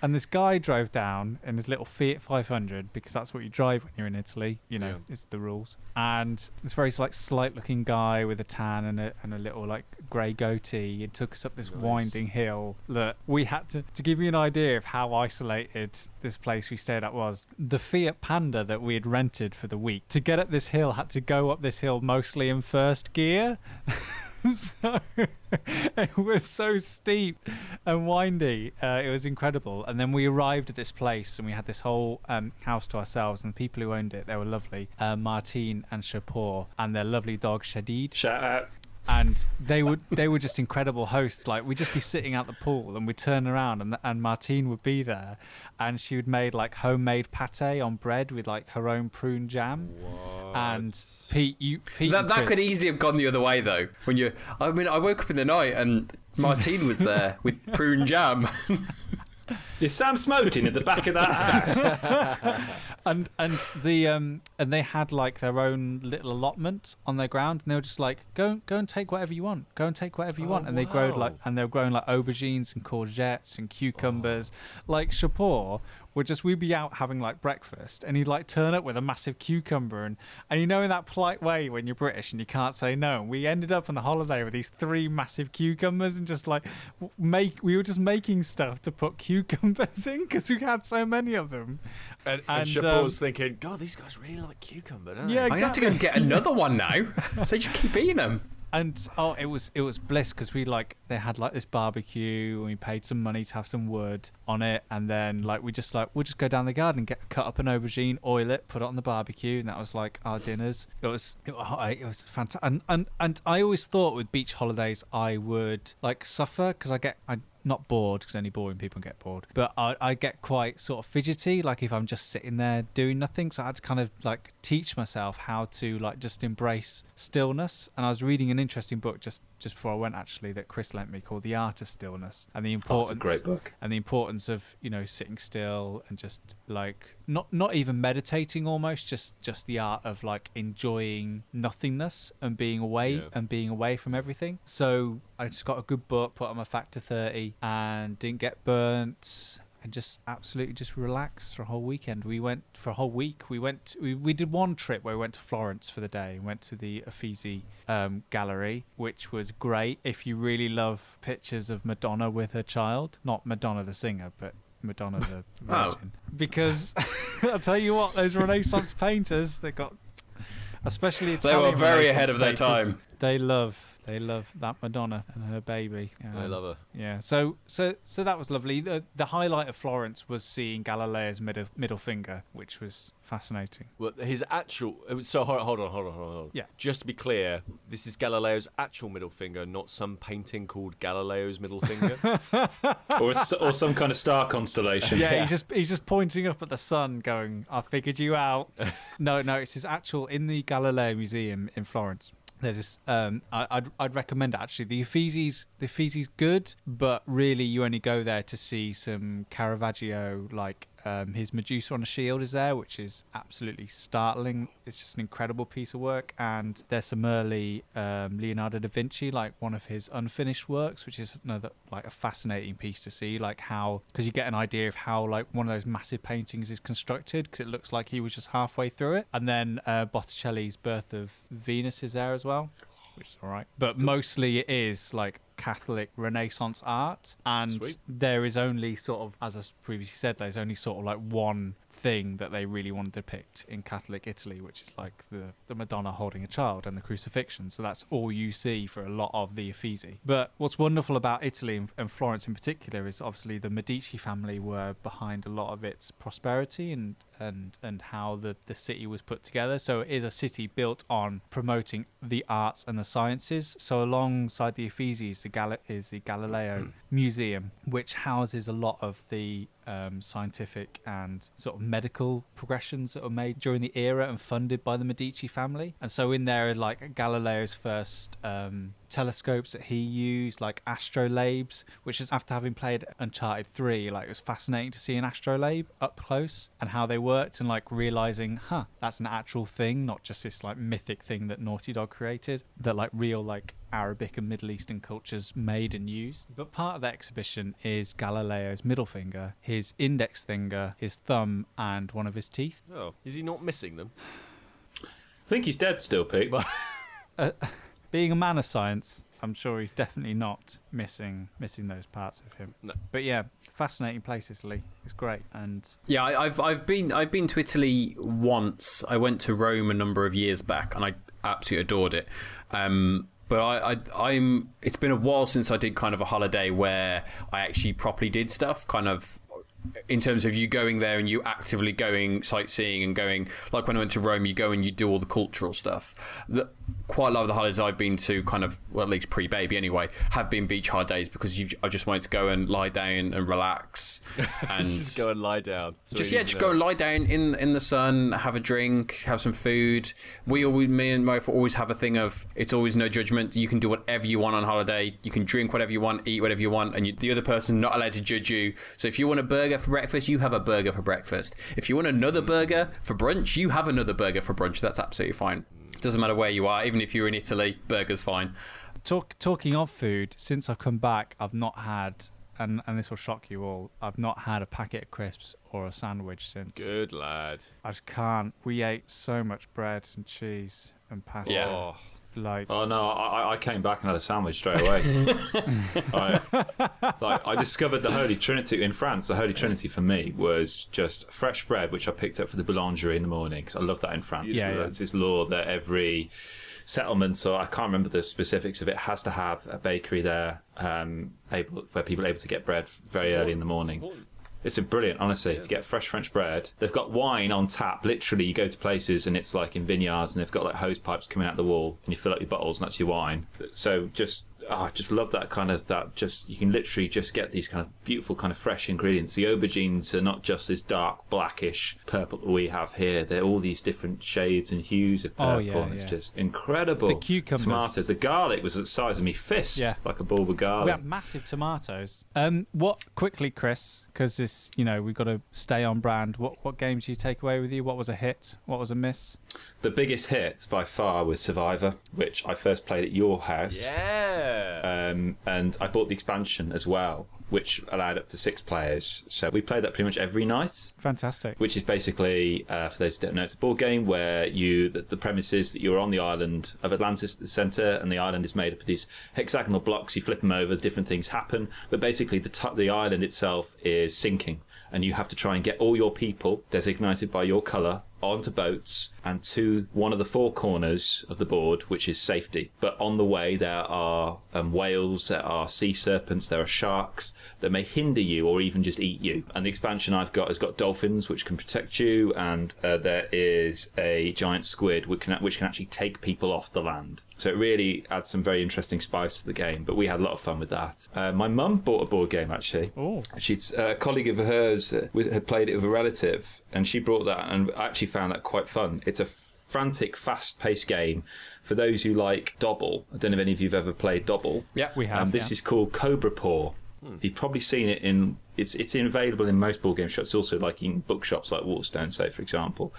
And this guy drove down in his little Fiat 500 because that's what you drive when you're in Italy. You know, Yeah. it's the rules. And this very like slight-looking guy with a tan and a, and a little like grey goatee. It took us up this Nice. winding hill that we had to to give you an idea of how isolated this place we stayed at was. The Fiat Panda that we had rented for the week to get up this hill had to go up this hill mostly in first gear. so it was so steep and windy. Uh, it was incredible. And then we arrived at this place and we had this whole um, house to ourselves. And the people who owned it, they were lovely. Uh, Martine and Shapur and their lovely dog Shadid. Shout out. And they would they were just incredible hosts. Like we'd just be sitting at the pool and we'd turn around and and Martine would be there, and she would made like homemade pate on bread with like her own prune jam. And Pete, you Pete, That and that could easily have gone the other way though. When you, I mean, I woke up in the night and Martine was there with prune jam. Is Sam smoking at the back of that house? and and the um and they had like their own little allotment on their ground and they were just like go go and take whatever you want. Go and take whatever you Oh, want. And they growed like and they were growing like aubergines and courgettes and cucumbers. Like Shapur would just we'd be out having like breakfast and he'd like turn up with a massive cucumber and and you know in that polite way when you're British and you can't say no we ended up on the holiday with these three massive cucumbers and just like make we were just making stuff to put cucumbers in because we had so many of them And, And, and, Shapur's um, thinking, God, these guys really like cucumber, don't Yeah, they? I have to go and get another one now. They just keep eating them. And oh it was it was bliss because we like they had like this barbecue and we paid some money to have some wood on it. And then like we just like we'll just go down the garden get cut up an aubergine oil it put it on the barbecue and that was like our dinners. It was it, it was fantastic and, and and i always thought with beach holidays i would like suffer because i get i not bored because only boring people get bored. But I, I get quite sort of fidgety like if i'm just sitting there doing nothing. So i had to kind of like teach myself how to like just embrace stillness. And i was reading an interesting book just just before I went actually that Kris lent me called The Art of Stillness and the Oh, importance a great book. and the importance of you know sitting still and just like not not even meditating almost just just the art of like enjoying nothingness and being away Yeah. and being away from everything so i just got a good book put on my factor 30 and didn't get burnt and just absolutely just relaxed for a whole weekend we went for a whole week we went we, we did one trip where we went to florence for the day and went to the uffizi um, gallery which was great if you really love pictures of madonna with her child not madonna the singer but madonna the Oh. virgin because i'll tell you what those renaissance painters they got especially They were very ahead of their painters, time. they love they love that madonna and her baby I Um, love her. yeah, so so so that was lovely. The the highlight of Florence was seeing Galileo's middle middle finger, which was fascinating. Well, his actual. it was- So hold on, hold on, hold on, hold on. Yeah. Just to be clear, this is Galileo's actual middle finger, not some painting called Galileo's middle finger. or, s- or some kind of star constellation. Yeah, he's just he's just pointing up at the sun, going, "I figured you out." no, no, it's his actual in the Galileo Museum in Florence. There's this. Um, I, I'd I'd recommend actually. The Uffizi's the Uffizi's good, but really you only go there to see some Caravaggio, like um, his Medusa on a shield is there, which is absolutely startling. It's just an incredible piece of work, and there's some early um, Leonardo da Vinci, like one of his unfinished works, which is another like a fascinating piece to see, like how because you get an idea of how like one of those massive paintings is constructed, because it looks like he was just halfway through it, and then uh, Botticelli's Birth of Venus is there as well which is all right. But mostly it is like Catholic Renaissance art, and Sweet. there is only sort of, as I previously said, there's only sort of like one thing that they really want to depict in Catholic Italy, which is like the, the Madonna holding a child and the crucifixion. So that's all you see for a lot of the Uffizi. But what's wonderful about Italy and, and Florence in particular is obviously the Medici family were behind a lot of its prosperity and and and how the the city was put together. So it is a city built on promoting the arts and the sciences. So alongside the is the Gal- is the Galileo Museum, which houses a lot of the um, scientific and sort of medical progressions that were made during the era and funded by the Medici family. And so in there like Galileo's first um, telescopes that he used, like astrolabes, which is after having played Uncharted 3, like it was fascinating to see an astrolabe up close and how they worked and like realizing, huh, that's an actual thing, not just this like mythic thing that Naughty Dog created, that like real like Arabic and Middle Eastern cultures made and used. But part of the exhibition is Galileo's middle finger, his index finger, his thumb, and one of his teeth. oh, is he not missing them? I think he's dead still, Pete. Being a man of science, I'm sure he's definitely not missing missing those parts of him. No. But yeah, fascinating place, Italy. It's great, and Yeah, I, I've I've been I've been to Italy once. I went to Rome a number of years back, and I absolutely adored it. Um, but I, I I'm it's been a while since I did kind of a holiday where I actually properly did stuff. Kind of in terms of you going there and you actively going sightseeing and going like when I went to Rome, you go and you do all the cultural stuff. The, quite a lot of the holidays I've been to, kind of well at least pre-baby anyway, have been beach holidays because you I just wanted to go and lie down and relax and just go and lie down. All just yeah, just go and lie down in in the sun, have a drink, have some food. We always, me and my wife always have a thing of it's always no judgment. You can do whatever you want on holiday. You can drink whatever you want, eat whatever you want, and you, the other person not allowed to judge you. So if you want a burger for breakfast, you have a burger for breakfast. If you want another burger for brunch, you have another burger for brunch. That's absolutely fine. Doesn't matter where you are, even if you're in Italy, burger's fine. talk talking of food. Since I've come back, I've not had, and and this will shock you all. I've not had a packet of crisps or a sandwich since. Good lad. I just can't. We ate so much bread and cheese and pasta. Yeah. Oh, Like Oh no! I, I came back and had a sandwich straight away. I, like I discovered the Holy Trinity in France. The Holy Trinity for me was just fresh bread, which I picked up for the boulangerie in the morning because I love that in France. Yeah, yeah. There's this law that every settlement, so I can't remember the specifics of it, has to have a bakery there, um, able where people are able to get bread very early in the morning. It's a brilliant, honestly, to get fresh French bread. They've got wine on tap. Literally, you go to places and it's like in vineyards, and they've got like hose pipes coming out the wall, and you fill up your bottles, and that's your wine. So just oh, I just love that kind of that. Just you can literally just get these kind of beautiful, kind of fresh ingredients. The aubergines are not just this dark blackish purple that we have here. They're all these different shades and hues of purple. Oh, yeah, and it's yeah. just incredible. The cucumbers. tomatoes, the garlic was the size of me fist, Yeah. like a bulb of garlic. We have massive tomatoes. Um, what quickly, Kris? Because this, you know, we've got to stay on brand. What what games do you take away with you? What was a hit? What was a miss? The biggest hit by far was Survivor, which I first played at your house. Yeah. Um, and I bought the expansion as well, which allowed up to six players. So we played that pretty much every night. Fantastic. which is basically, uh, for those who don't know, it's a board game where you the, the premise is that you're on the island of Atlantis at the centre, and the island is made up of these hexagonal blocks. You flip them over, different things happen, but basically the t- the island itself is sinking, and you have to try and get all your people designated by your colour onto boats and to one of the four corners of the board, which is safety. But on the way, there are um, whales, there are sea serpents, there are sharks that may hinder you or even just eat you. And the expansion I've got has got dolphins, which can protect you, and uh, there is a giant squid, which can, which can actually take people off the land. So it really adds some very interesting spice to the game. But we had a lot of fun with that. Uh, my mum bought a board game actually. Oh. She's a colleague of hers uh, had played it with a relative, and she brought that, and I actually found that quite fun. It's a frantic, fast-paced game for those who like Dobble. I don't know if any of you've ever played Dobble. Yeah. We have. Um, this yeah. is called Cobra Paw. You've probably seen it in. It's it's available in most board game shops. It's also like in bookshops like Waterstone, say for example.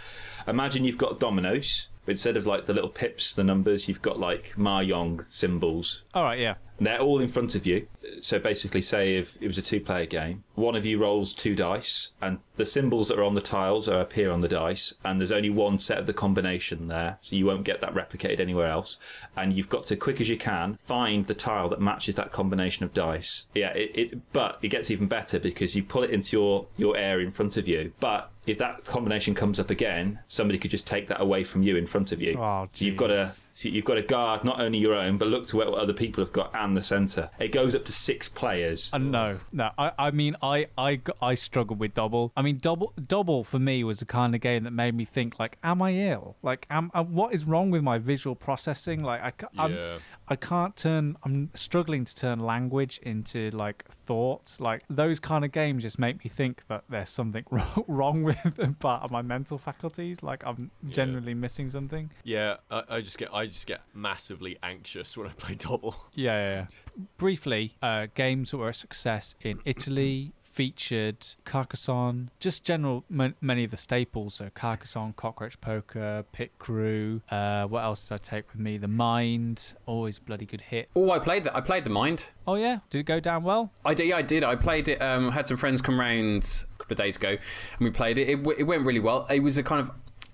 Imagine you've got dominoes. Instead of like the little pips, the numbers, you've got like mahjong symbols. All right. Yeah. They're all in front of you. So basically, say if it was a two-player game, one of you rolls two dice, and the symbols that are on the tiles are appear on the dice, and there's only one set of the combination there, so you won't get that replicated anywhere else. And you've got to, quick as you can, find the tile that matches that combination of dice. Yeah, it, it but it gets even better because you pull it into your your area in front of you, but if that combination comes up again, somebody could just take that away from you in front of you. Oh, so you've got to. So you've got to guard not only your own, but look to what other people have got and the centre. It goes up to six players. Uh, no, no. I, I mean, I, I, I struggle with Dobble. I mean, Dobble, Dobble for me was the kind of game that made me think, like, am I ill? Like, am, uh, what is wrong with my visual processing? Like, I, I'm, Yeah. I can't turn. I'm struggling to turn language into like thought. Like those kind of games just make me think that there's something wrong, with part of my mental faculties. Like I'm generally missing something. Yeah, I, I just get I just get massively anxious when I play Dobble. Yeah, yeah. yeah. Briefly, uh, games that were a success in Italy featured Carcassonne, just general m- many of the staples. So Carcassonne, Cockroach Poker, Pit Crew. Uh, what else did I take with me? The Mind, always bloody good hit. Oh, I played that. I played the Mind. Oh yeah, did it go down well? I did. Yeah, I did. I played it. Um, had some friends come round a couple of days ago, and we played it. It, w- it went really well. It was a kind of.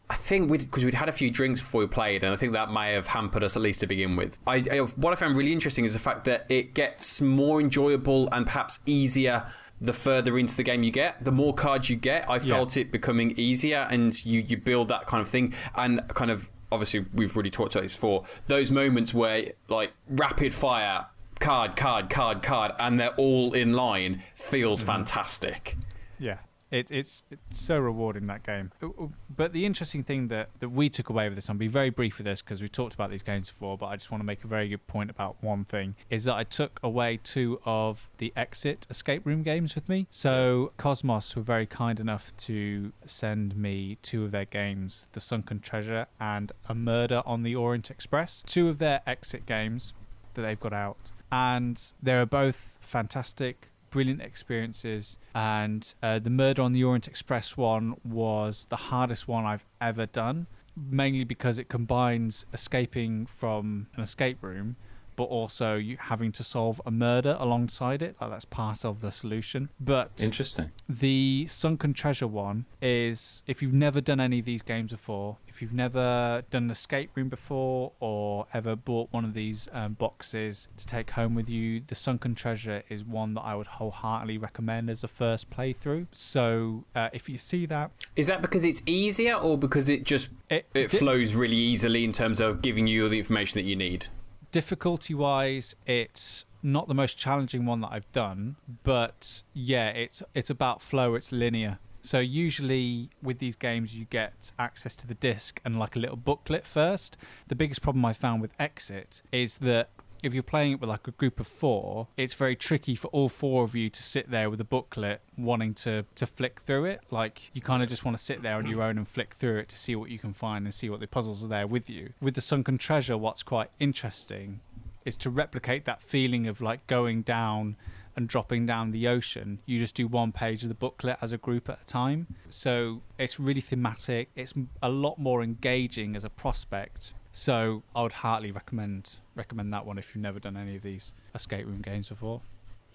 I think we because we'd had a few drinks before we played, and I think that may have hampered us at least to begin with. I, I what I found really interesting is the fact that it gets more enjoyable and perhaps easier the further into the game you get. The more cards you get, I felt it becoming easier, and you you build that kind of thing, and kind of obviously we've really talked about this before. Those moments where like rapid fire card, card, card, card, and they're all in line feels mm-hmm. fantastic. Yeah. It, it's it's so rewarding that game. Uh, uh, But the interesting thing that, that we took away with this, I'll be very brief with this because we've talked about these games before, but I just want to make a very good point about one thing is that I took away two of the exit escape room games with me. So Kosmos were very kind enough to send me two of their games, The Sunken Treasure and A Murder on the Orient Express. Two of their exit games that they've got out. And they're both fantastic, brilliant experiences. And uh, the Murder on the Orient Express one was the hardest one I've ever done, mainly because it combines escaping from an escape room. But also you having to solve a murder alongside it, like that's part of the solution. But Interesting. the sunken treasure one is if you've never done any of these games before, if you've never done an escape room before, or ever bought one of these um, boxes to take home with you, the sunken treasure is one that I would wholeheartedly recommend as a first playthrough. So uh, if you see that, Is that because it's easier, or because it just it, it flows really easily in terms of giving you all the information that you need? Difficulty wise it's not the most challenging one that I've done but yeah it's it's about flow it's linear. So usually with these games you get access to the disc and like a little booklet first. The biggest problem I found with exit is that if you're playing it with like a group of four, it's very tricky for all four of you to sit there with a booklet wanting to to flick through it. Like you kind of just want to sit there on your own and flick through it to see what you can find and see what the puzzles are there with you. With the sunken treasure, what's quite interesting is to replicate that feeling of like going down and dropping down the ocean. You just do one page of the booklet as a group at a time. So it's really thematic. It's a lot more engaging as a prospect. So I would heartily recommend recommend that one if you've never done any of these escape room games before.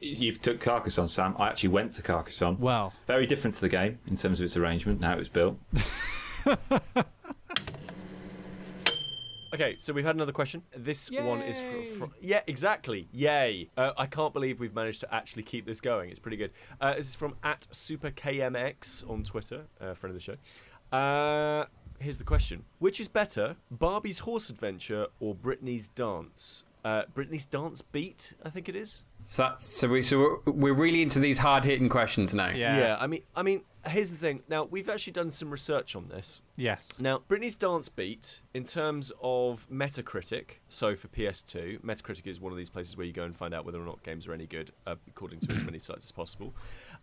You've took Carcassonne, Sam. I actually went to Carcassonne. Well, Very different to the game in terms of its arrangement, how it was built. Okay, so we've had another question. This one is from, from yeah, exactly. Yay! Uh, I can't believe we've managed to actually keep this going. It's pretty good. Uh, this is from at superkmx on Twitter, uh, friend of the show. Here's the question: Which is better, Barbie's Horse Adventure or Britney's Dance? Uh, Britney's Dance Beat, I think it is. So that's so we so we're, we're really into these hard hitting questions now. Yeah. Yeah, I mean, I mean, here's the thing. Now we've actually done some research on this. yes. Now, Britney's Dance Beat, in terms of Metacritic, so for PS2, Metacritic is one of these places where you go and find out whether or not games are any good, uh, according to as many sites as possible,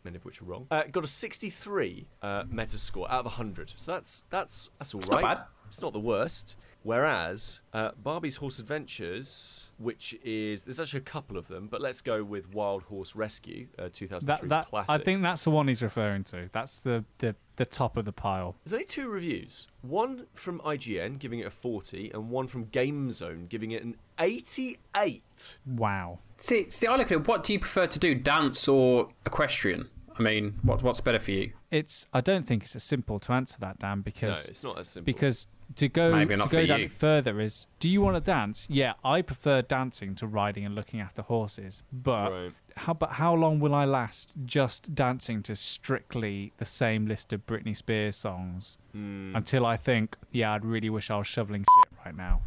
many of which are wrong. Uh, got a 63 uh, Metascore out of 100, so that's that's that's all It's right. not bad. It's not the worst. Whereas uh, Barbie's Horse Adventures, which is there's actually a couple of them, but let's go with Wild Horse Rescue, uh, 2003's That, that classic. I think that's the one he's referring to. That's the, the, the top of the pile. There's only two reviews. One from IGN giving it a 40, and one from GameZone giving it an 88. Wow. See, see, I look at it. What do you prefer to do, dance or equestrian? I mean, what what's better for you? It's. I don't think it's as simple to answer that, Dan, because No, because it's not as simple. because to go Maybe to go down you. further is do you want to dance yeah i prefer dancing to riding and looking after horses but Right. How but how long will i last just dancing to strictly the same list of britney spears songs Hmm. until i think yeah i'd really wish i was shoveling shit right now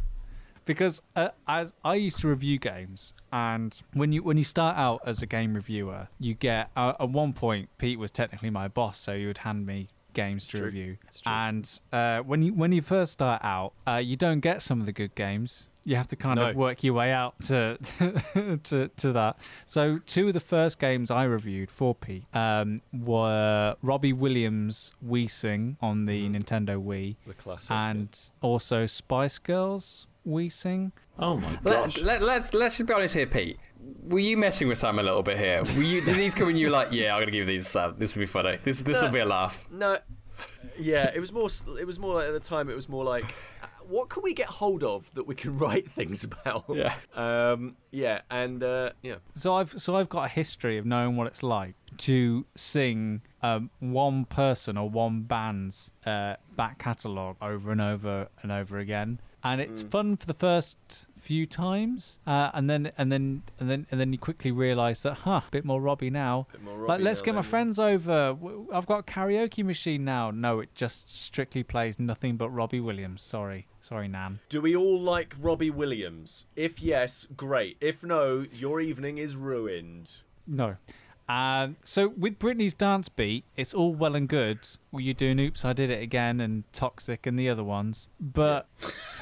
because uh, as I used to review games, and when you when you start out as a game reviewer, you get uh, at one point Pete was technically my boss, so he would hand me games to true. review. It's true. And uh, when you when you first start out, uh, you don't get some of the good games. You have to kind No. of work your way out to to to that. So two of the first games I reviewed for Pete um, were Robbie Williams' We Sing on the Mhm. Nintendo Wii, the classic. yeah. and also Spice Girls We Sing. Oh my gosh. Let, let, let's let's just be honest here, Pete. Were you messing with Sam a little bit here? Were you, did these come and you were like, yeah, I'm gonna give these to Sam. This will be funny. This this will No. be a laugh. No, yeah, it was more. It was more like at the time. It was more like, what can we get hold of that we can write things about? Yeah. Um. Yeah. And uh, yeah. So I've so I've got a history of knowing what it's like to sing um, one person or one band's uh, back catalogue over and over and over again, and it's fun for the first few times, uh, and then and then and then and then you quickly realise that, huh, a bit more Robbie now. More like, let's now get my friends over. I've got a karaoke machine now. No, it just strictly plays nothing but Robbie Williams. Sorry, sorry, Nan. Do we all like Robbie Williams? If yes, great. If no, your evening is ruined. No. Um, so with Britney's dance beat, it's all well and good. Well, you're doing "Oops, I Did It Again" and "Toxic" and the other ones, but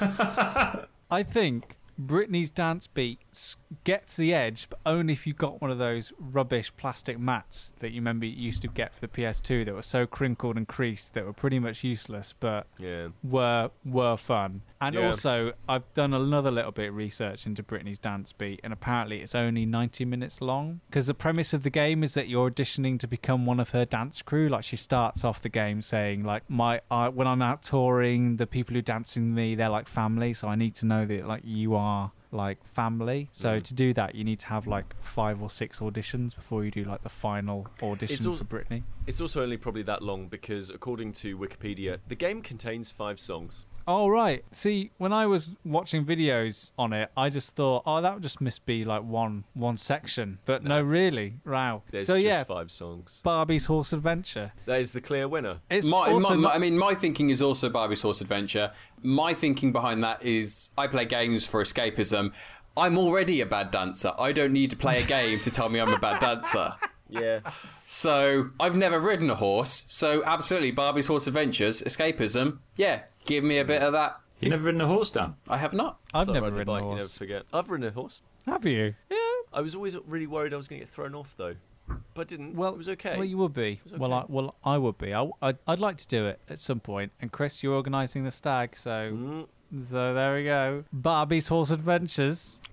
I think Britney's dance beats gets the edge, but only if you got one of those rubbish plastic mats that you remember you used to get for the PS2 that were so crinkled and creased that were pretty much useless, but Yeah. were were fun. And Yeah. also, I've done another little bit of research into Britney's dance beat, and apparently it's only 90 minutes long. Because the premise of the game is that you're auditioning to become one of her dance crew. Like she starts off the game saying, like, my I, when I'm out touring, the people who dance with me, they're like family. So I need to know that like you are like family. So Mm. to do that, you need to have like five or six auditions before you do like the final audition al- for Britney. It's also only probably that long because, according to Wikipedia, the game contains five songs. Oh right. See, when I was watching videos on it, I just thought, oh, that would just must be like one one section. But no, really, wow. There's so just yeah, five songs. Barbie's Horse Adventure. That is the clear winner. It's My, also my, my- I mean, my thinking is also Barbie's Horse Adventure. My thinking behind that is I play games for escapism. I'm already a bad dancer. I don't need to play a game to tell me I'm a bad dancer. Yeah. So I've never ridden a horse. So absolutely, Barbie's Horse Adventures, escapism. Yeah, give me a bit of that. You've never ridden a horse, Dan? I have not. I've Thought never ridden a bike, You never horse. forget. I've ridden a horse. Have you? Yeah. I was always really worried I was going to get thrown off though, but I didn't. Well, it was okay. Well, you would be. was Well, I, okay. well, I would be. I, I'd, I'd like to do it at some point. And Kris, you're organising the stag, so Mm. so there we go. Barbie's Horse Adventures.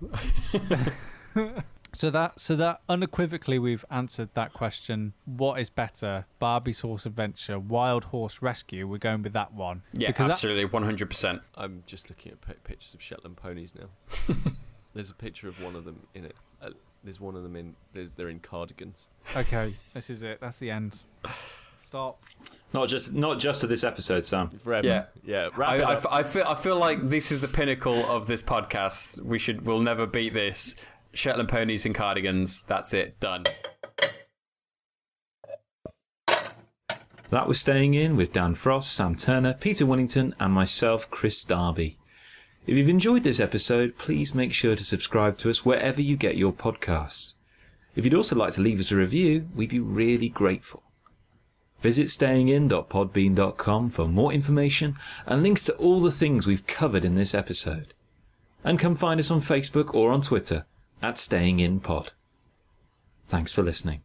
so that so that unequivocally we've answered that question. What is better, Barbie's Horse Adventure, Wild Horse Rescue? We're going with that one. Yeah, because that- absolutely, one hundred percent. I'm just looking at pictures of Shetland ponies now. There's a picture of one of them in it. Uh, there's one of them in. There's, they're in cardigans. okay, this is it. That's the end. Stop. Not just not just of this episode, Sam. Forever. Yeah. Yeah. Wrap I, it I up. f- I feel I feel like this is the pinnacle of this podcast. We should we'll never beat this. Shetland ponies and cardigans. That's it. Done. That was Staying In with Dan Frost, Sam Turner, Peter Winnington, and myself, Kris Darby. If you've enjoyed this episode, please make sure to subscribe to us wherever you get your podcasts. If you'd also like to leave us a review, we'd be really grateful. Visit stayingin.podbean.com for more information and links to all the things we've covered in this episode. And come find us on Facebook or on Twitter at Staying In Pod. Thanks for listening.